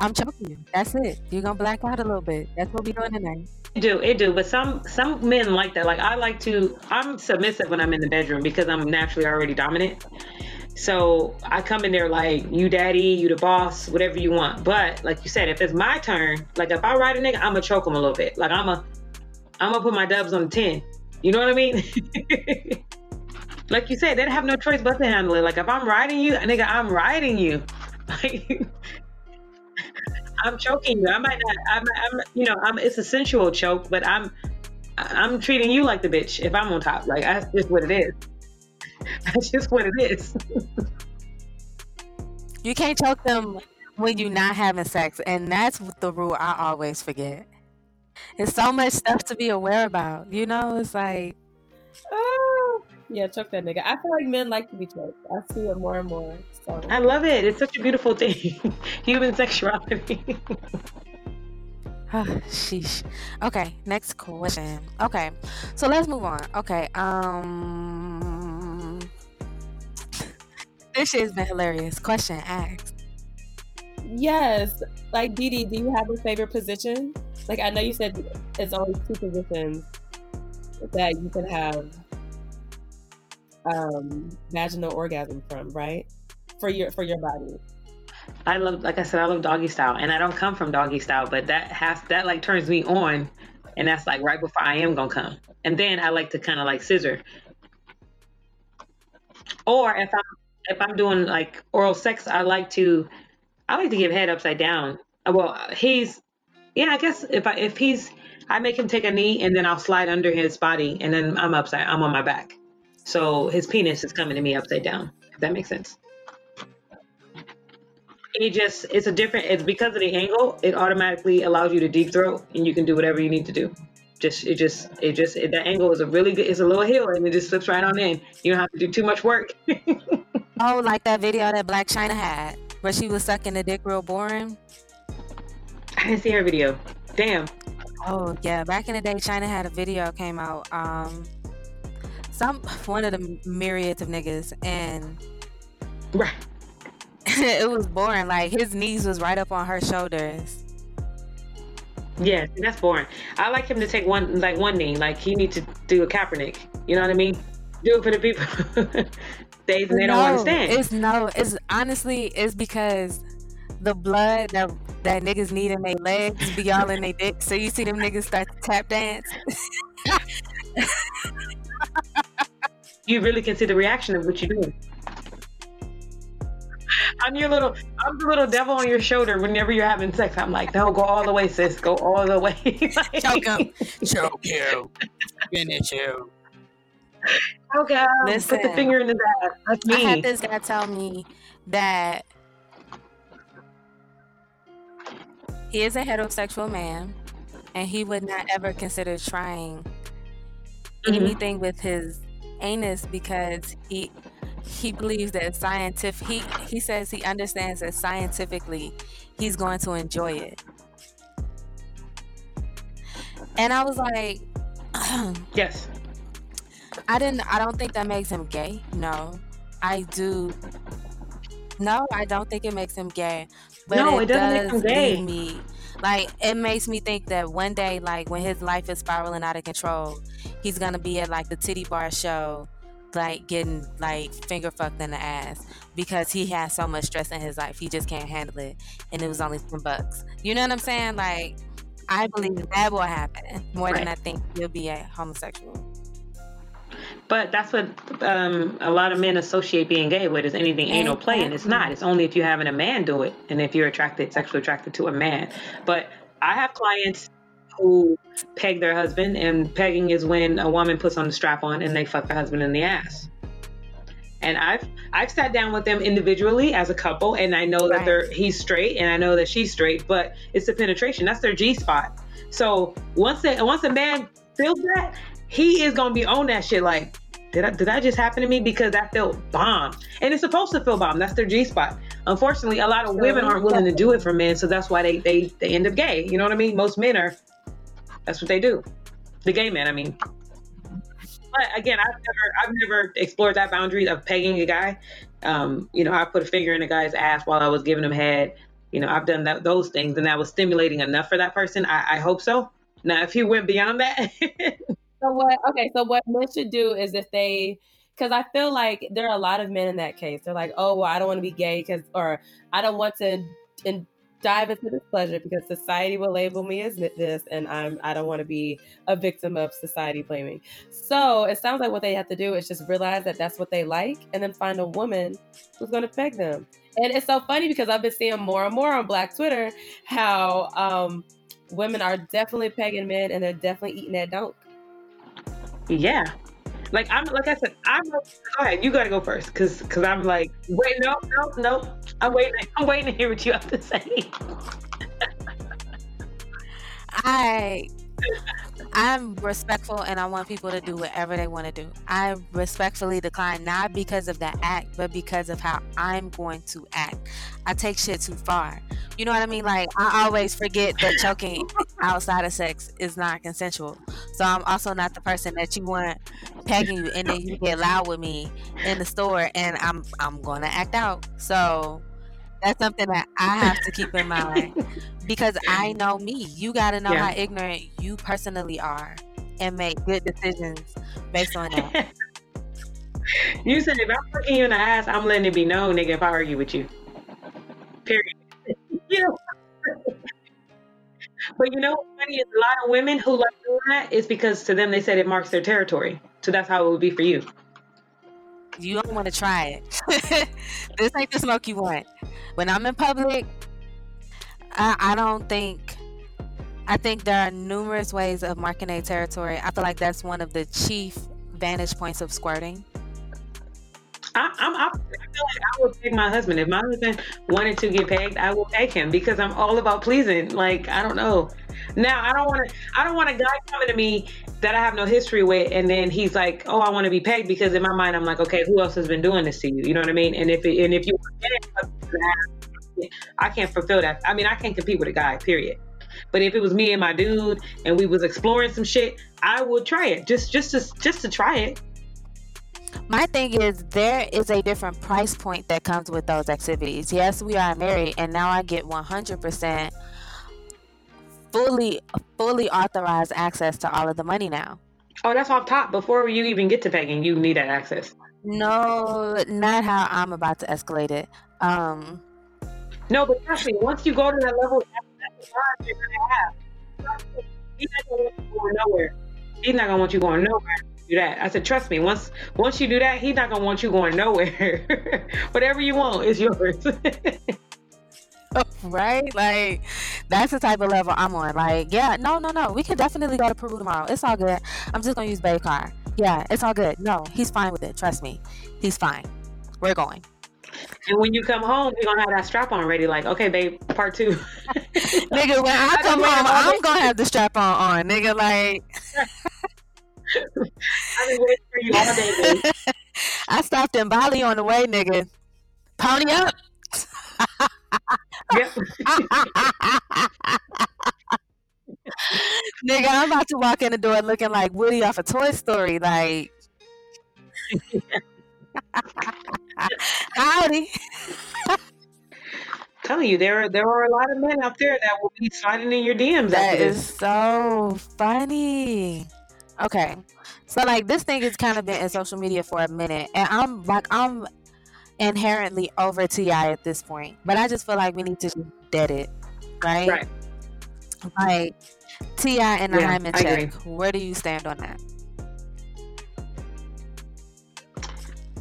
I'm choking you. That's it. You're gonna black out a little bit. That's what we're doing tonight. It do it do, but some some men like that. Like I like to. I'm submissive when I'm in the bedroom because I'm naturally already dominant. So I come in there like, you daddy, you the boss, whatever you want. But like you said, if it's my turn, like if I ride a nigga, I'm gonna choke him a little bit. Like I'ma I'ma put my dubs on the 10. You know what I mean? like you said, they don't have no choice but to handle it. Like if I'm riding you, nigga, I'm riding you. Like I'm choking you. I might not. I'm, I'm you know, I'm. It's a sensual choke, but I'm, I'm treating you like the bitch if I'm on top. Like that's just what it is. That's just what it is. you can't choke them when you're not having sex, and that's the rule I always forget. It's so much stuff to be aware about. You know, it's like. Oh, yeah, choke that nigga. I feel like men like to be choked. I see it more and more. So I love it. It's such a beautiful thing. Human sexuality. Oh, sheesh. Okay, next question. Okay, so let's move on. Okay, um, this shit has been hilarious. Question asked. Yes, like Dee Dee, do you have a favorite position? Like I know you said it's only two positions that you can have um vaginal orgasm from, right? For your for your body. I love, like I said, I love doggy style, and I don't come from doggy style, but that has that like turns me on, and that's like right before I am gonna come, and then I like to kind of like scissor, or if I'm if I'm doing like oral sex, I like to I like to give head upside down. Uh, well, he's yeah, I guess if I if he's I make him take a knee and then I'll slide under his body and then I'm upside I'm on my back. So his penis is coming to me upside down. If that makes sense. It just it's a different it's because of the angle, it automatically allows you to deep throat and you can do whatever you need to do. Just it just it just it, that angle is a really good it's a little hill and it just slips right on in. You don't have to do too much work. oh, like that video that Blac Chyna had where she was sucking the dick real boring. I didn't see her video. Damn. Oh yeah, back in the day, Chyna had a video came out. Um, some one of the myriads of niggas, and right. it was boring. Like his knees was right up on her shoulders. Yeah, that's boring. I like him to take one, like one knee. Like he needs to do a Kaepernick. You know what I mean? Do it for the people. they they no, don't understand. It's no. It's honestly, it's because the blood that that niggas need in their legs be all in their dick. So you see them niggas start to tap dance. you really can see the reaction of what you're doing. I'm your little, I'm the little devil on your shoulder whenever you're having sex. I'm like, no, go all the way, sis. Go all the way. like, choke him, choke you, finish you. Okay, Listen, put the finger in his ass. That's me. I had this guy tell me that he is a heterosexual man and he would not ever consider trying mm-hmm. anything with his anus because he he believes that scientific he he says he understands that scientifically he's going to enjoy it and i was like yes i didn't i don't think that makes him gay no i do no i don't think it makes him gay but no, it, it doesn't does make him gay. Me, like it makes me think that one day, like when his life is spiraling out of control, he's gonna be at like the titty bar show, like getting like finger fucked in the ass because he has so much stress in his life. He just can't handle it, and it was only some bucks. You know what I'm saying? Like I believe that will happen more right. than I think he'll be a homosexual. But that's what um, a lot of men associate being gay with is anything anal play, and it's not. It's only if you're having a man do it, and if you're attracted, sexually attracted to a man. But I have clients who peg their husband, and pegging is when a woman puts on the strap on and they fuck the husband in the ass. And I've I've sat down with them individually as a couple, and I know that right. they're he's straight, and I know that she's straight, but it's the penetration. That's their G spot. So once they once a man feels that, he is gonna be on that shit. Like did I, did that just happen to me? Because that felt bomb. And it's supposed to feel bomb. That's their g-spot unfortunately a lot of women aren't willing to do it for men so that's why they they, they end up gay. You know what i mean? Most men are. That's what they do. The gay men i mean. But again i've never i've never explored that boundary of pegging a guy. Um, you know i put a finger in a guy's ass while i was giving him head. You know i've done that those things and that was stimulating enough for that person. I, I hope so. Now if he went beyond that So what? Okay, so what men should do is if they, because I feel like there are a lot of men in that case. They're like, oh, well, I don't want to be gay because, or I don't want to in, dive into this pleasure because society will label me as this, and I'm I don't want to be a victim of society blaming. So it sounds like what they have to do is just realize that that's what they like, and then find a woman who's going to peg them. And it's so funny because I've been seeing more and more on Black Twitter how um, women are definitely pegging men, and they're definitely eating that dunk. Yeah, like I'm like I said, I'm go ahead. You gotta go first, because because I'm like, wait, no, no, no. I'm waiting. I'm waiting to hear what you have to say. I I'm respectful and I want people to do whatever they want to do. I respectfully decline not because of that act, but because of how I'm going to act. I take shit too far. You know what I mean? Like I always forget that choking outside of sex is not consensual. So I'm also not the person that you want pegging you and then you get loud with me in the store and I'm I'm going to act out. So that's something that I have to keep in mind because I know me. You got to know yeah. how ignorant you personally are and make good decisions based on that. you said if I'm looking you in the ass, I'm letting it be known, nigga, if I argue with you. Period. you know? but you know what's funny is a lot of women who like doing that is because to them they said it marks their territory. So that's how it would be for you. You don't want to try it. this ain't the smoke you want when I'm in public, I, I don't think. I think there are numerous ways of marking a territory. I feel like that's one of the chief vantage points of squirting. I, I'm, I feel like I would pick my husband. If my husband wanted to get pegged, I will take him because I'm all about pleasing. Like I don't know. Now I don't want to. I don't want a guy coming to me that I have no history with, and then he's like, "Oh, I want to be pegged," because in my mind I'm like, "Okay, who else has been doing this to you?" You know what I mean? And if it, and if you, I can't fulfill that. I mean, I can't compete with a guy. Period. But if it was me and my dude, and we was exploring some shit, I would try it just just to just to try it. My thing is, there is a different price point that comes with those activities. Yes, we are married, and now I get 100% fully fully authorized access to all of the money now. Oh, that's off top. Before you even get to pegging, you need that access. No, not how I'm about to escalate it. Um, no, but me, once you go to that level, that's the you're gonna have. He's not gonna want you going nowhere. He's not gonna want you going nowhere. Do that. I said, trust me. Once once you do that, he's not gonna want you going nowhere. Whatever you want is yours. right? Like that's the type of level I'm on. Like, yeah, no, no, no. We can definitely go to Peru tomorrow. It's all good. I'm just gonna use Bay car. Yeah, it's all good. No, he's fine with it. Trust me. He's fine. We're going. And when you come home, you're gonna have that strap on ready, like, okay, babe, part two. nigga, when I come home, I'm gonna have the strap on on, nigga, like I've been waiting for you all day. I stopped in Bali on the way, nigga. Pony up. Nigga, I'm about to walk in the door looking like Woody off a of Toy Story. Like, howdy. telling you, there are there are a lot of men out there that will be sliding in your DMs. That is so funny. Okay, so like this thing has kind of been in social media for a minute, and I'm like I'm inherently over T.I. at this point, but I just feel like we need to dead it, right? Right. Like T.I. and the yeah, hymen check. Where do you stand on that?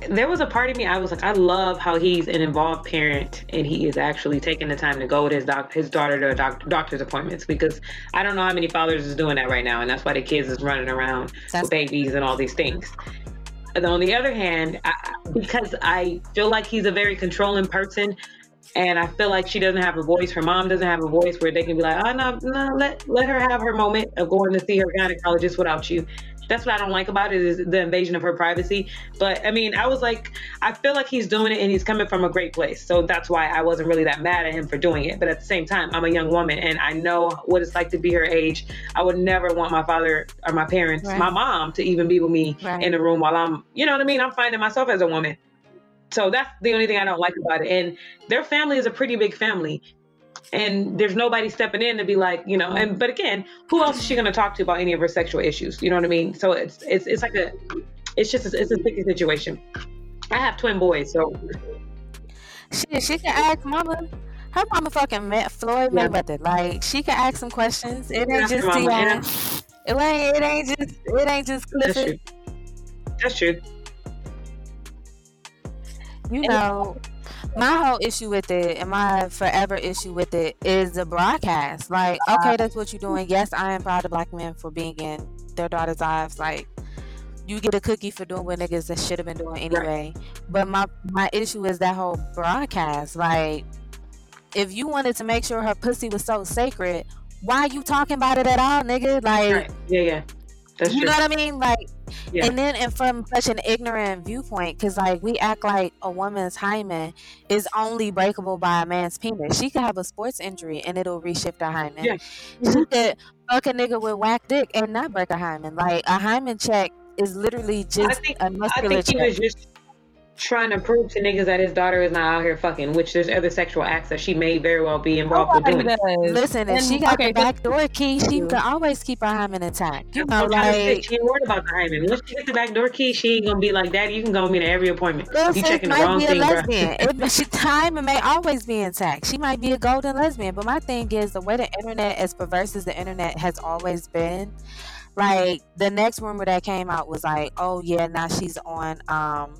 There was a part of me I was like, I love how he's an involved parent and he is actually taking the time to go with his doc his daughter to doc- doctor's appointments because I don't know how many fathers is doing that right now and that's why the kids is running around that's- with babies and all these things. And on the other hand, I, because I feel like he's a very controlling person, and I feel like she doesn't have a voice. Her mom doesn't have a voice where they can be like, "Oh no, no, let let her have her moment of going to see her gynecologist without you." That's what I don't like about it is the invasion of her privacy. But I mean, I was like, I feel like he's doing it and he's coming from a great place. So that's why I wasn't really that mad at him for doing it. But at the same time, I'm a young woman and I know what it's like to be her age. I would never want my father or my parents, right. my mom, to even be with me right. in the room while I'm, you know what I mean? I'm finding myself as a woman. So that's the only thing I don't like about it. And their family is a pretty big family and there's nobody stepping in to be like, you know, and but again, who else is she going to talk to about any of her sexual issues? You know what I mean? So it's it's it's like a, it's just a, it's a sticky situation. I have twin boys, so she she can ask mama. Her mama fucking met Floyd Yeah. Mayweather. Like she can ask some questions. It ain't That's just mama, yeah. It ain't. It ain't just. It ain't just That's Clifford. true. That's true. You know, my whole issue with it and my forever issue with it is the broadcast. Like, okay, that's what you're doing. Yes, I am proud of black men for being in their daughters' lives. Like, you get a cookie for doing what niggas that should have been doing anyway. But my my issue is that whole broadcast. Like, if you wanted to make sure her pussy was so sacred, why are you talking about it at all, nigga? Like, Yeah, yeah. That's you true. know what I mean? Like, Yeah. and then and from such an ignorant viewpoint, because like we act like a woman's hymen is only breakable by a man's penis. She could have a sports injury and it'll reshift her hymen. Yeah. She mm-hmm. could fuck a nigga with whack dick and not break a hymen. Like a hymen check is literally just I think- a I muscular think he check. was just trying to prove to niggas that his daughter is not out here fucking, which there's other sexual acts that she may very well be involved with doing. does. Listen, if And- she got okay, the but- back door key, she can always keep her hymen intact. You That's know, what I'm trying to say. like she ain't worried about the hymen. Once she gets the back door key, she ain't gonna be like, Daddy, you can go with me to every appointment. Little you sis checking the wrong be a thing, bro. lesbian. It, she time may always be intact. She might be a golden lesbian. But my thing is the way the internet, as perverse as the internet has always been, like the next rumor that came out was like, oh yeah, now she's on. um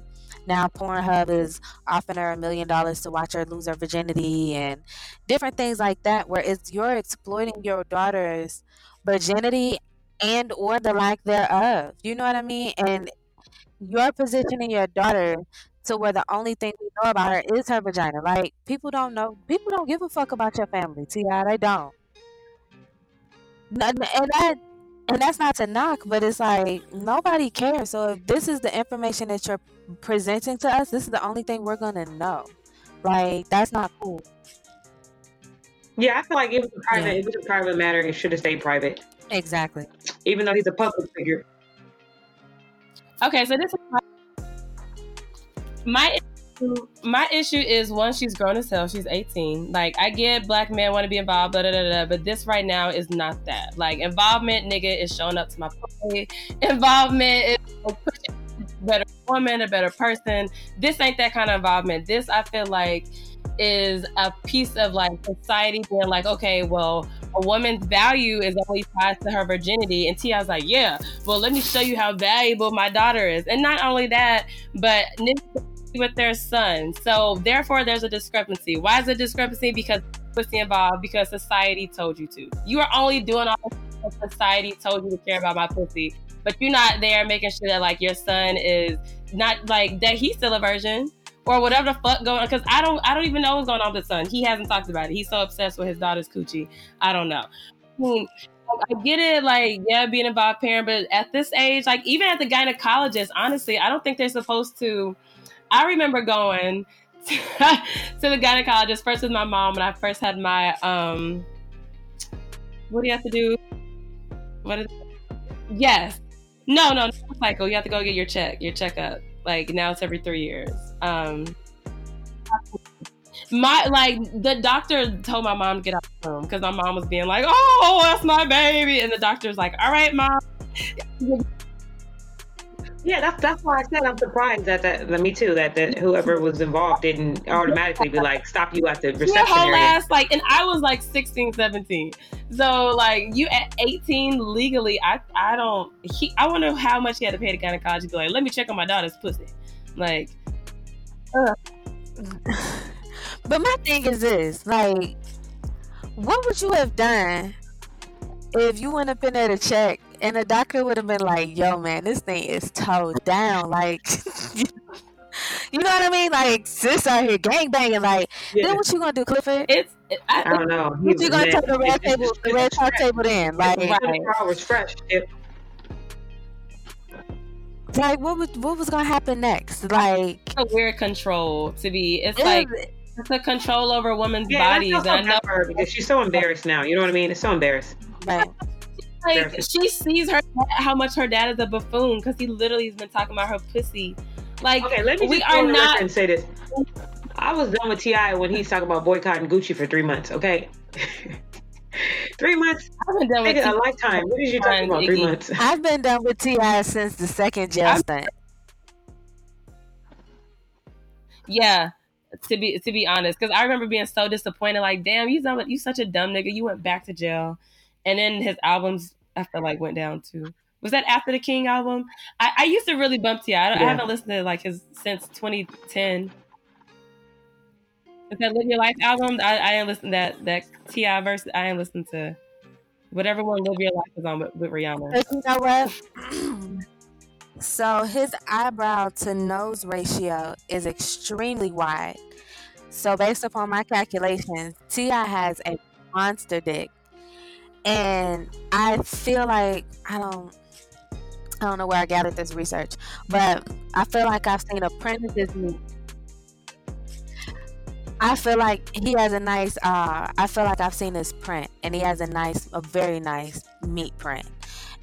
now Pornhub is offering her a million dollars to watch her lose her virginity and different things like that, where it's you're exploiting your daughter's virginity and or the lack thereof. You know what I mean? And you're positioning your daughter to where the only thing we know about her is her vagina. Like people don't know, people don't give a fuck about your family. T.I., they don't. And that, and that's not to knock, but it's like nobody cares. So if this is the information that you're presenting to us, this is the only thing we're gonna know. Like that's not cool. Yeah, I feel like it was a private. Yeah. It was a private matter. It should have stayed private, Exactly. even though he's a public figure. Okay, so this is my my issue, my issue is one, she's grown as hell. She's 18. Like I get black men want to be involved, da da da da, but this right now is not that. Like involvement, nigga, is showing up to my play. Involvement is pushing a better woman, a better person. This ain't that kind of involvement. This I feel like is a piece of like society being like, okay, well, a woman's value is only tied to her virginity. And T.I.'s like, yeah, well, let me show you how valuable my daughter is. And not only that, but with their son. So therefore, there's a discrepancy. Why is a discrepancy? Because pussy involved. Because society told you to. You are only doing all society told you to care about my pussy, but you're not there making sure that like your son is not like that he's still a virgin or whatever the fuck going on. Because I don't, I don't even know what's going on with his son. He hasn't talked about it. He's so obsessed with his daughter's coochie. I don't know. I mean, I get it, like, yeah, being a involved parent, but at this age, like, even at the gynecologist, honestly, I don't think they're supposed to. I remember going to the gynecologist first with my mom when I first had my, um, what do you have to do? What is Yes. No, no, no cycle. You have to go get your check, your checkup. Like, now it's every three years. Um, my like the doctor told my mom to get out of the room because my mom was being like, "Oh, that's my baby," and the doctor's like, "All right, mom." Yeah, that's that's why I said I'm surprised that that, that me too that, that whoever was involved didn't automatically be like stop you at the Your reception whole area. ass like, and I was like 16, 17. So like you at 18 legally, I I don't. He, I wonder how much he had to pay to gynecologist. to Be like, let me check on my daughter's pussy. Like, But my thing is this, like, what would you have done if you went up in there to check and the doctor would have been like, yo, man, this thing is towed down. Like, you know what I mean? Like, sis out here gang banging. Like, Yeah. then what you gonna do, Clifford? it's. I, I don't know. He What you was gonna mad. take the red It's- table, it's- the red it's top table then? Like, It's 24 fresh. It- like what was what was gonna happen next? Like, a weird control to be. It's it like was- it's a control over women's Yeah, and I bodies. so I know for her because she's so embarrassed now. You know what I mean? It's so embarrassed. like, like she sees her how much her dad is a buffoon because he literally has been talking about her pussy. Like Okay, let me we just are go on the not- record and say this. I was done with T.I. when he's talking about boycotting Gucci for three months. Okay, three months, I've been done with nigga, a lifetime. What is you talking about? Three months. I've been done with T.I. since the second jail I'm- stunt. Yeah. to be to be honest, because I remember being so disappointed. Like, damn, you you such a dumb nigga. You went back to jail, and then his albums I felt like went down too. Was that after the King album? I, I used to really bump T.I. I, yeah. I haven't listened to like his since 2010. Is that Live Your Life album? I, I didn't listen to that that T.I. verse. I didn't listen to whatever one Live Your Life was on with, with Rihanna. You know what? So his eyebrow to nose ratio is extremely wide. So based upon my calculations, T.I. has a monster dick. And I feel like I don't I don't know where I gathered this research, but I feel like I've seen apprentices meet. I feel like he has a nice uh I feel like I've seen his print and he has a nice a very nice meat print.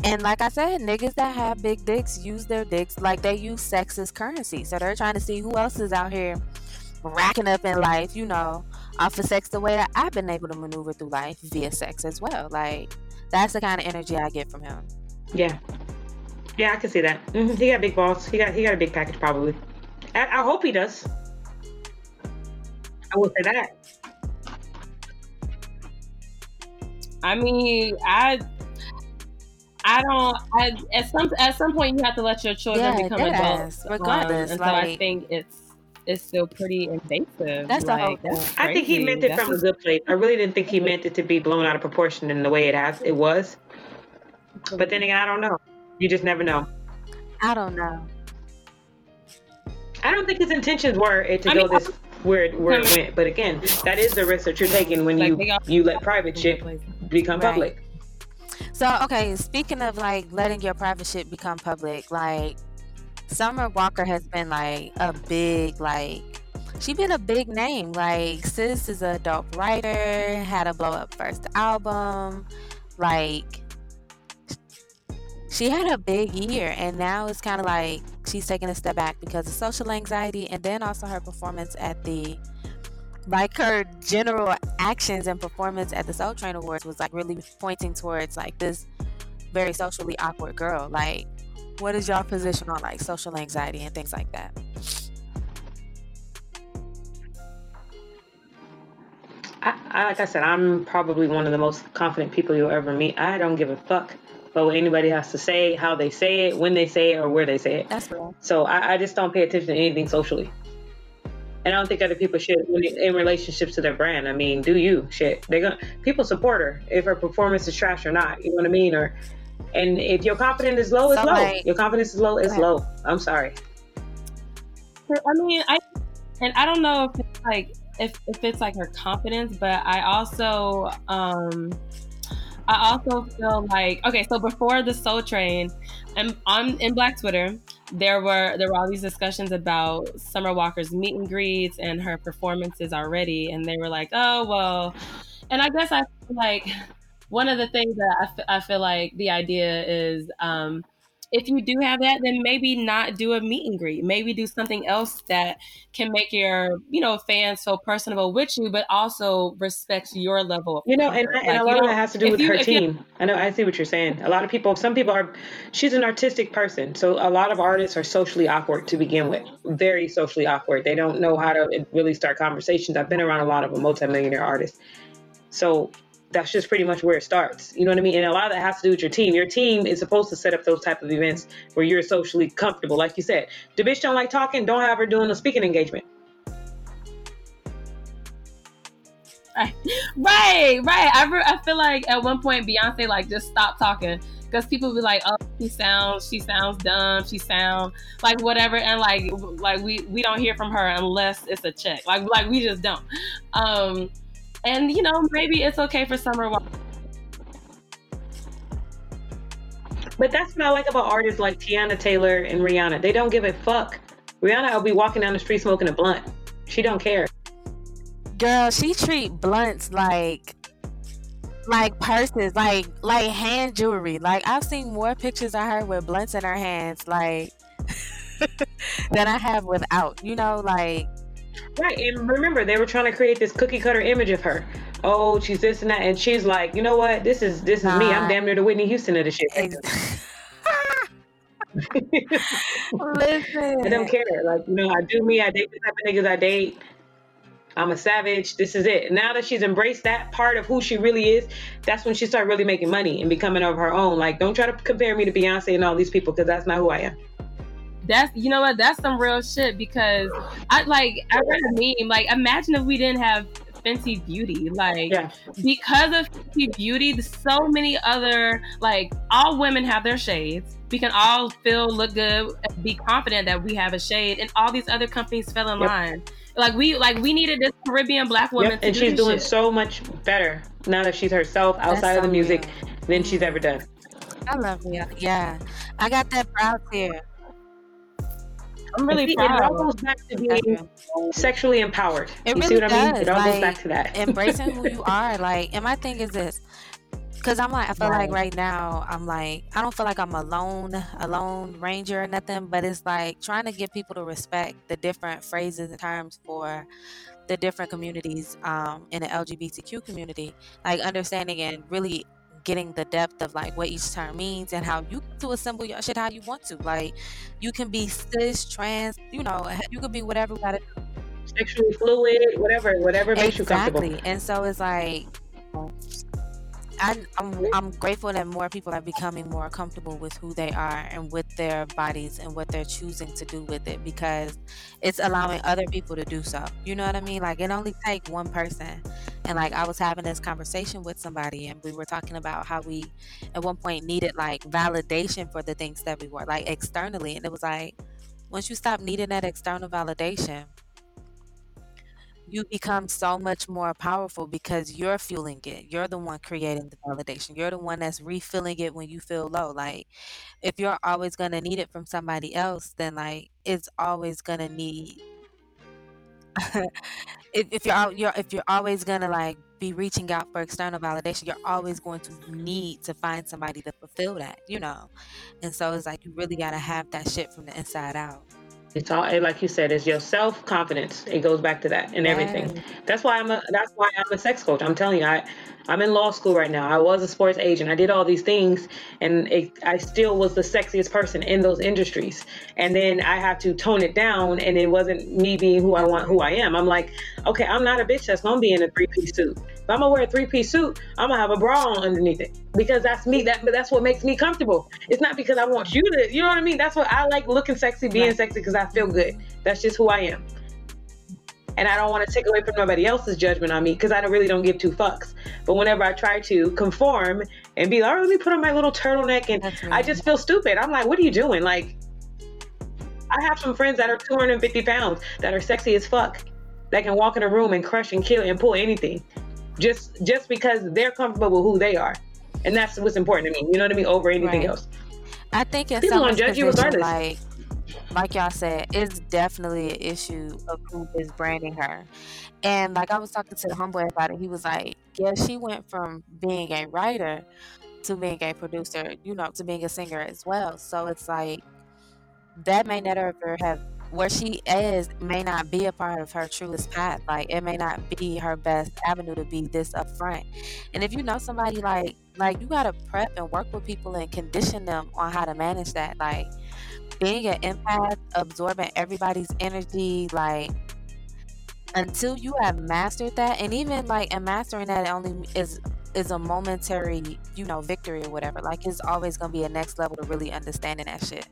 And like I said, niggas that have big dicks use their dicks like they use sex as currency. So they're trying to see who else is out here racking up in life, you know, off of sex the way that I've been able to maneuver through life via sex as well. Like that's the kind of energy I get from him. Yeah. Yeah, I can see that. Mm-hmm. He got big balls. He got he got a big package probably. I, I hope he does. I will say that. I mean, I I don't. I, at some at some point, you have to let your children yeah, become adults, regardless. Um, and like, so I think it's it's still pretty invasive. That's like, the that's I think he meant it that's from a good place. I really didn't think he meant it to be blown out of proportion in the way it has it was. But then again, I don't know. You just never know. I don't know. I don't think his intentions were it to I go mean, this where where it went. But again, that is the risk that you're taking when you you let private shit become right. public. So okay, speaking of like letting your private shit become public, like Summer Walker has been like a big like she been a big name. Like sis is a dope writer, had a blow up first album, like she had a big year and now it's kind of like she's taking a step back because of social anxiety and then also her performance at the like her general actions and performance at the Soul Train Awards was like really pointing towards like this very socially awkward girl. Like, what is your position on like social anxiety and things like that? I, I, like I said, I'm probably one of the most confident people you'll ever meet. I don't give a fuck about what anybody has to say, how they say it, when they say it, or where they say it. That's real. So I, I just don't pay attention to anything socially. And I don't think other people should in relationships to their brand. I mean, do you shit? They're gonna people support her if her performance is trash or not. You know what I mean? Or and if your confidence is low, it's so low. Like, your confidence is low, it's low. I'm sorry. I mean, I and I don't know if it's like if if it's like her confidence, but I also um I also feel like okay, so before the Soul Train, and on in Black Twitter, there were there were all these discussions about Summer Walker's meet and greets and her performances already, and they were like, oh well, and I guess I feel like one of the things that I, f- I feel like the idea is um, if you do have that, then maybe not do a meet and greet. Maybe do something else that can make your, you know, fans so personable with you, but also respects your level. you know, and, and a lot of that has to do with you, her team. I know, I see what you're saying. A lot of people, some people are, she's an artistic person. So a lot of artists are socially awkward to begin with, very socially awkward. They don't know how to really start conversations. I've been around a lot of a multimillionaire artists. So that's just pretty much where it starts. You know what I mean? And a lot of that has to do with your team. Your team is supposed to set up those type of events where you're socially comfortable. Like you said, the bitch don't like talking, don't have her doing a speaking engagement. Right, right. right. I, re- I feel like at one point Beyonce like just stopped talking because people be like, "Oh, she sounds, she sounds dumb, she sounds like whatever," and like, like we we don't hear from her unless it's a check. Like, like we just don't. Um, and you know, maybe it's okay for Summer Walker. But that's what I like about artists like Teyana Taylor and Rihanna. They don't give a fuck. Rihanna will be walking down the street smoking a blunt. She don't care. Girl, she treat blunts like like purses, like like hand jewelry. Like I've seen more pictures of her with blunts in her hands, like than I have without. You know, like Right, and remember they were trying to create this cookie cutter image of her. Oh, she's this and that, and she's like, you know what? This is this is me. I'm damn near the Whitney Houston of the shit. Listen, I don't care. Like you know, I do me. I date the type of niggas I date. I'm a savage. This is it. Now that she's embraced that part of who she really is, that's when she started really making money and becoming of her own. Like, don't try to compare me to Beyonce and all these people because that's not who I am. That's you know what? That's some real shit because I like I read a meme. Like, imagine if we didn't have Fenty Beauty. Like yeah. because of Fenty Beauty, so many other like all women have their shades. We can all feel look good, be confident that we have a shade, and all these other companies fell in yep. line. Like we like we needed this Caribbean black woman, yep. and do she's doing shit. so much better now that she's herself outside so of the music real. than she's ever done. I love you. Yeah, I got that proud here. I'm really see, proud. It all goes back to being sexually empowered. It you really see what does. I mean? It all like, goes back to that. embracing who you are. Like, and my thing is this. Cause I'm like, I feel right. like right now, I'm like, I don't feel like I'm alone, alone ranger or nothing, but it's like trying to get people to respect the different phrases and terms for the different communities um, in the LGBTQ community, like understanding and really getting the depth of like what each term means and how you to assemble your shit how you want to. Like you can be cis, trans, you know, you could be whatever you gotta do. Sexually fluid, whatever, whatever makes exactly. you comfortable. And so it's like I'm, I'm grateful that more people are becoming more comfortable with who they are and with their bodies and what they're choosing to do with it because it's allowing other people to do so. You know what I mean? Like it only takes one person. And like I was having this conversation with somebody and we were talking about how we at one point needed like validation for the things that we were like externally. And it was like once you stop needing that external validation, you become so much more powerful because you're fueling it. You're the one creating the validation. You're the one that's refilling it when you feel low. Like if you're always going to need it from somebody else, then like it's always going to need if, if you're, you're if you're always going to like be reaching out for external validation, you're always going to need to find somebody to fulfill that, you know. And so it's like you really got to have that shit from the inside out. It's all like you said, it's your self confidence. It goes back to that and everything. That's why I'm a that's why I'm a sex coach. I'm telling you, I I'm in law school right now. I was a sports agent. I did all these things, and it, I still was the sexiest person in those industries. And then I have to tone it down, and it wasn't me being who I want, who I am. I'm like, okay, I'm not a bitch that's gonna be in a three piece suit. If I'm gonna wear a three piece suit, I'm gonna have a bra on underneath it because that's me. That that's what makes me comfortable. It's not because I want you to. You know what I mean? That's what I like looking sexy, being right. sexy because I feel good. That's just who I am and I don't want to take away from nobody else's judgment on me because I don't, really don't give two fucks. But whenever I try to conform and be like, oh, let me put on my little turtleneck, and really I just feel stupid. I'm like, what are you doing? Like, I have some friends that are 250 pounds that are sexy as fuck that can walk in a room and crush and kill and pull anything just just because they're comfortable with who they are. And that's what's important to me. You know what I mean? Over anything right. else. I think people gonna judge you regardless. Like like y'all said, it's definitely an issue of who is branding her. And like I was talking to the homeboy about it, he was like, Yeah, she went from being a writer to being a producer, you know, to being a singer as well. So it's like that may never have where she is may not be a part of her truest path. Like it may not be her best avenue to be this upfront. And if you know somebody like like you gotta prep and work with people and condition them on how to manage that. Like being an empath, absorbing everybody's energy, like until you have mastered that, and even like and mastering that only is is a momentary, you know, victory or whatever. Like it's always gonna be a next level to really understanding that shit.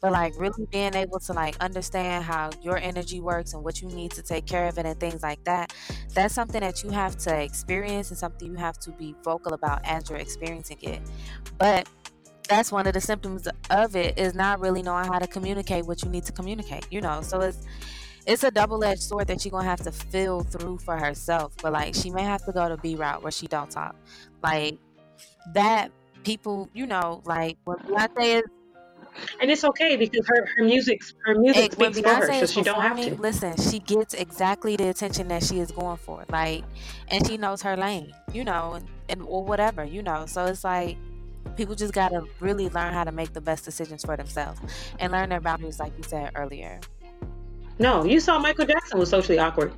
But like really being able to like understand how your energy works and what you need to take care of it and things like that, that's something that you have to experience and something you have to be vocal about as you're experiencing it. But that's one of the symptoms of it is not really knowing how to communicate what you need to communicate you know so it's it's a double-edged sword that she's gonna have to feel through for herself but like she may have to go to b route where she don't talk like that people you know like when beyonce is and it's okay because her, her music her music speaks for her, so she don't have to. Listen, she gets exactly the attention that she is going for, like, and she knows her lane, you know, and, and or whatever, you know. So it's like people just got to really learn how to make the best decisions for themselves and learn their boundaries like you said earlier no you saw michael jackson was socially awkward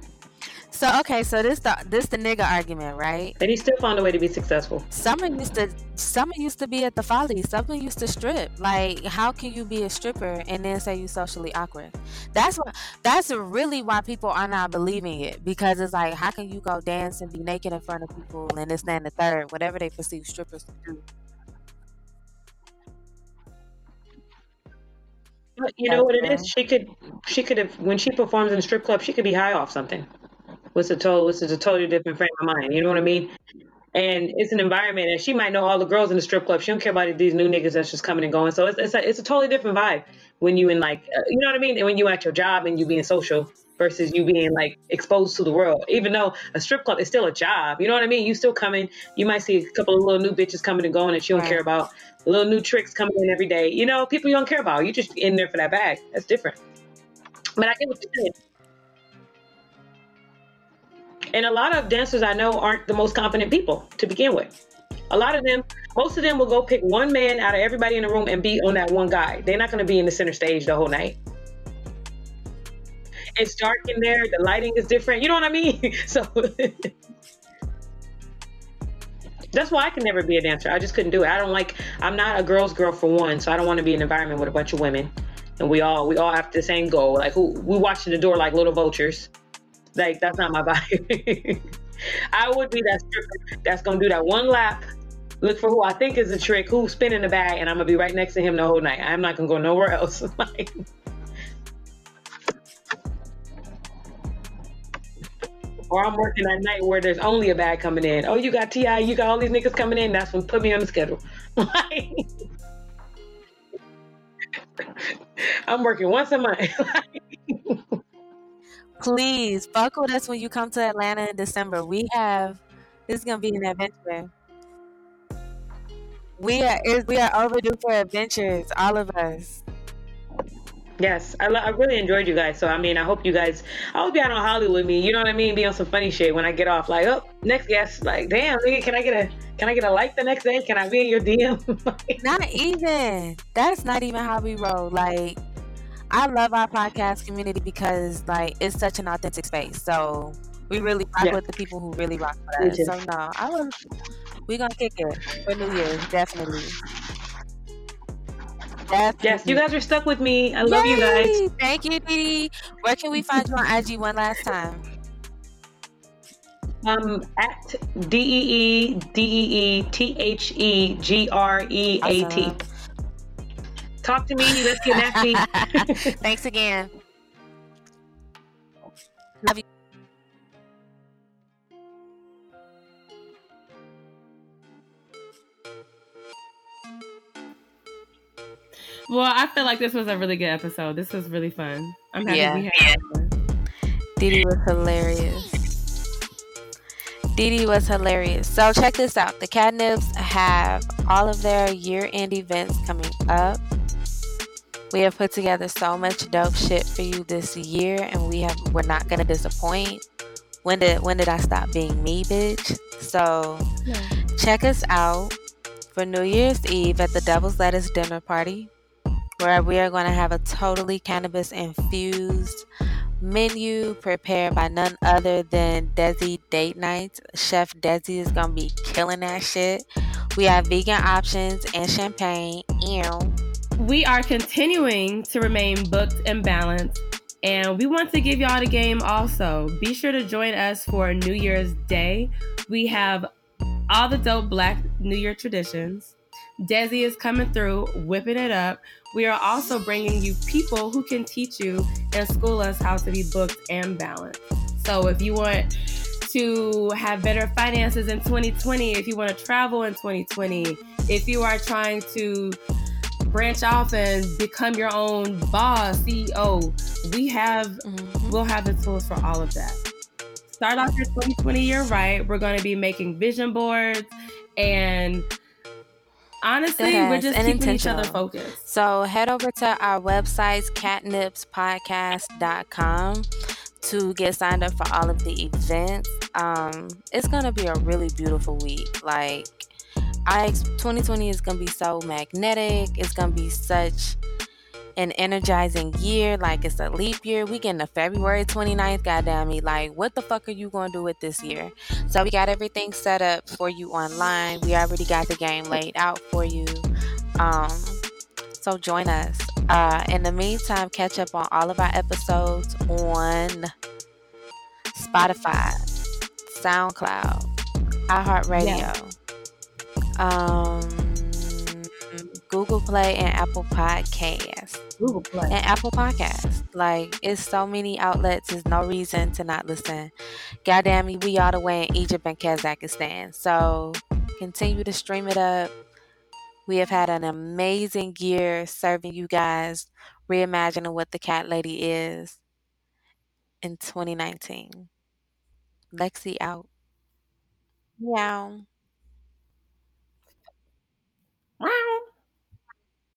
So okay, so this the this the nigga argument, right? And he still found a way to be successful. Summer used to Summer used to be at the Folly. Summer used to strip. Like, how can you be a stripper and then say you socially awkward? That's what. That's really why people are not believing it because it's like, how can you go dance and be naked in front of people and this, that, and the third, whatever they perceive strippers to do. You know what it is? She could, she could have when she performs in a strip club, she could be high off something. What's a total? This is a totally different frame of mind. You know what I mean? And it's an environment, and she might know all the girls in the strip club. She don't care about these new niggas that's just coming and going. So it's it's a, it's a totally different vibe when you in like uh, you know what I mean. And when you at your job and you being social versus you being like exposed to the world. Even though a strip club is still a job, you know what I mean? You still coming. You might see a couple of little new bitches coming and going that you don't right. care about little new tricks coming in every day. You know, people you don't care about. You just in there for that bag. That's different. But I get what you're saying. And a lot of dancers I know aren't the most confident people to begin with. A lot of them, most of them will go pick one man out of everybody in the room and be on that one guy. They're not going to be in the center stage the whole night. It's dark in there. The lighting is different. You know what I mean? So that's why I can never be a dancer. I just couldn't do it. I don't like. I'm not a girl's girl for one, so I don't want to be in an environment with a bunch of women, and we all we all have the same goal. Like who we watching the door like little vultures. Like that's not my body. I would be that stripper that's gonna do that one lap, look for who I think is a trick, who's spinning the bag, and I'm gonna be right next to him the whole night. I'm not gonna go nowhere else. like or I'm working at night where there's only a bag coming in. Oh, you got T.I, you got all these niggas coming in. That's when put me on the schedule. I'm working once a month. Please fuck with us when you come to Atlanta in December. We have this is gonna be an adventure. We are we are overdue for adventures, all of us. Yes, I, I really enjoyed you guys. So I mean, I hope you guys. I hope y'all on Hollywood me. You know what I mean? Be on some funny shit when I get off. Like, oh, next guest. Like, damn, nigga, can I get a can I get a like the next day? Can I be in your DM? not even. That's not even how we roll. Like, I love our podcast community because like it's such an authentic space. So we really rock yeah. with the people who really rock with us. So no, I was. We gonna kick it for New Year's, definitely. Yes, you guys are stuck with me. I love Yay! you guys. Thank you, Dee. Where can we find you on IG one last time? Um, at D E E D E E T H E G R E A T. Talk to me. Let's get nasty. Thanks again. Love you. Well, I feel like this was a really good episode. This was really fun. I'm happy yeah. we had Dee Dee was hilarious. Dee Dee was hilarious. So check this out. The CatNipz have all of their year-end events coming up. We have put together so much dope shit for you this year, and we have we're not gonna disappoint. When did when did I stop being me, bitch? So yeah. check us out for New Year's Eve at the Devil's Lettuce dinner party where we are going to have a totally cannabis infused menu prepared by none other than Desi Date Nights. Chef Desi is going to be killing that shit. We have vegan options and champagne. Ew. We are continuing to remain booked and balanced. And we want to give y'all the game also. Be sure to join us for New Year's Day. We have all the dope Black New Year traditions. Desi is coming through, whipping it up. We are also bringing you people who can teach you and school us how to be booked and balanced. So if you want to have better finances in 2020, if you want to travel in 2020, if you are trying to branch off and become your own boss, CEO, we have mm-hmm. we'll have the tools for all of that. Start off your 2020 year right. We're going to be making vision boards and Honestly, we're just keeping each other focused. So head over to our websites, catnipzpodcast.com to get signed up for all of the events. Um, it's gonna be a really beautiful week. Like I 2020 is gonna be so magnetic. It's gonna be such an energizing year, like it's a leap year. We getting to February 29th, goddamn me. Like, what the fuck are you gonna do with this year? So we got everything set up for you online. We already got the game laid out for you. Um, so join us. Uh, in the meantime, catch up on all of our episodes on Spotify, SoundCloud, iHeartRadio, um, Google Play, and Apple Podcasts. Google Play. And Apple Podcasts. Like, it's so many outlets. There's no reason to not listen. Goddamn me, we all the way in Egypt and Kazakhstan. So continue to stream it up. We have had an amazing year serving you guys, reimagining what the cat lady is in 2019. Lexi out. Meow. Wow.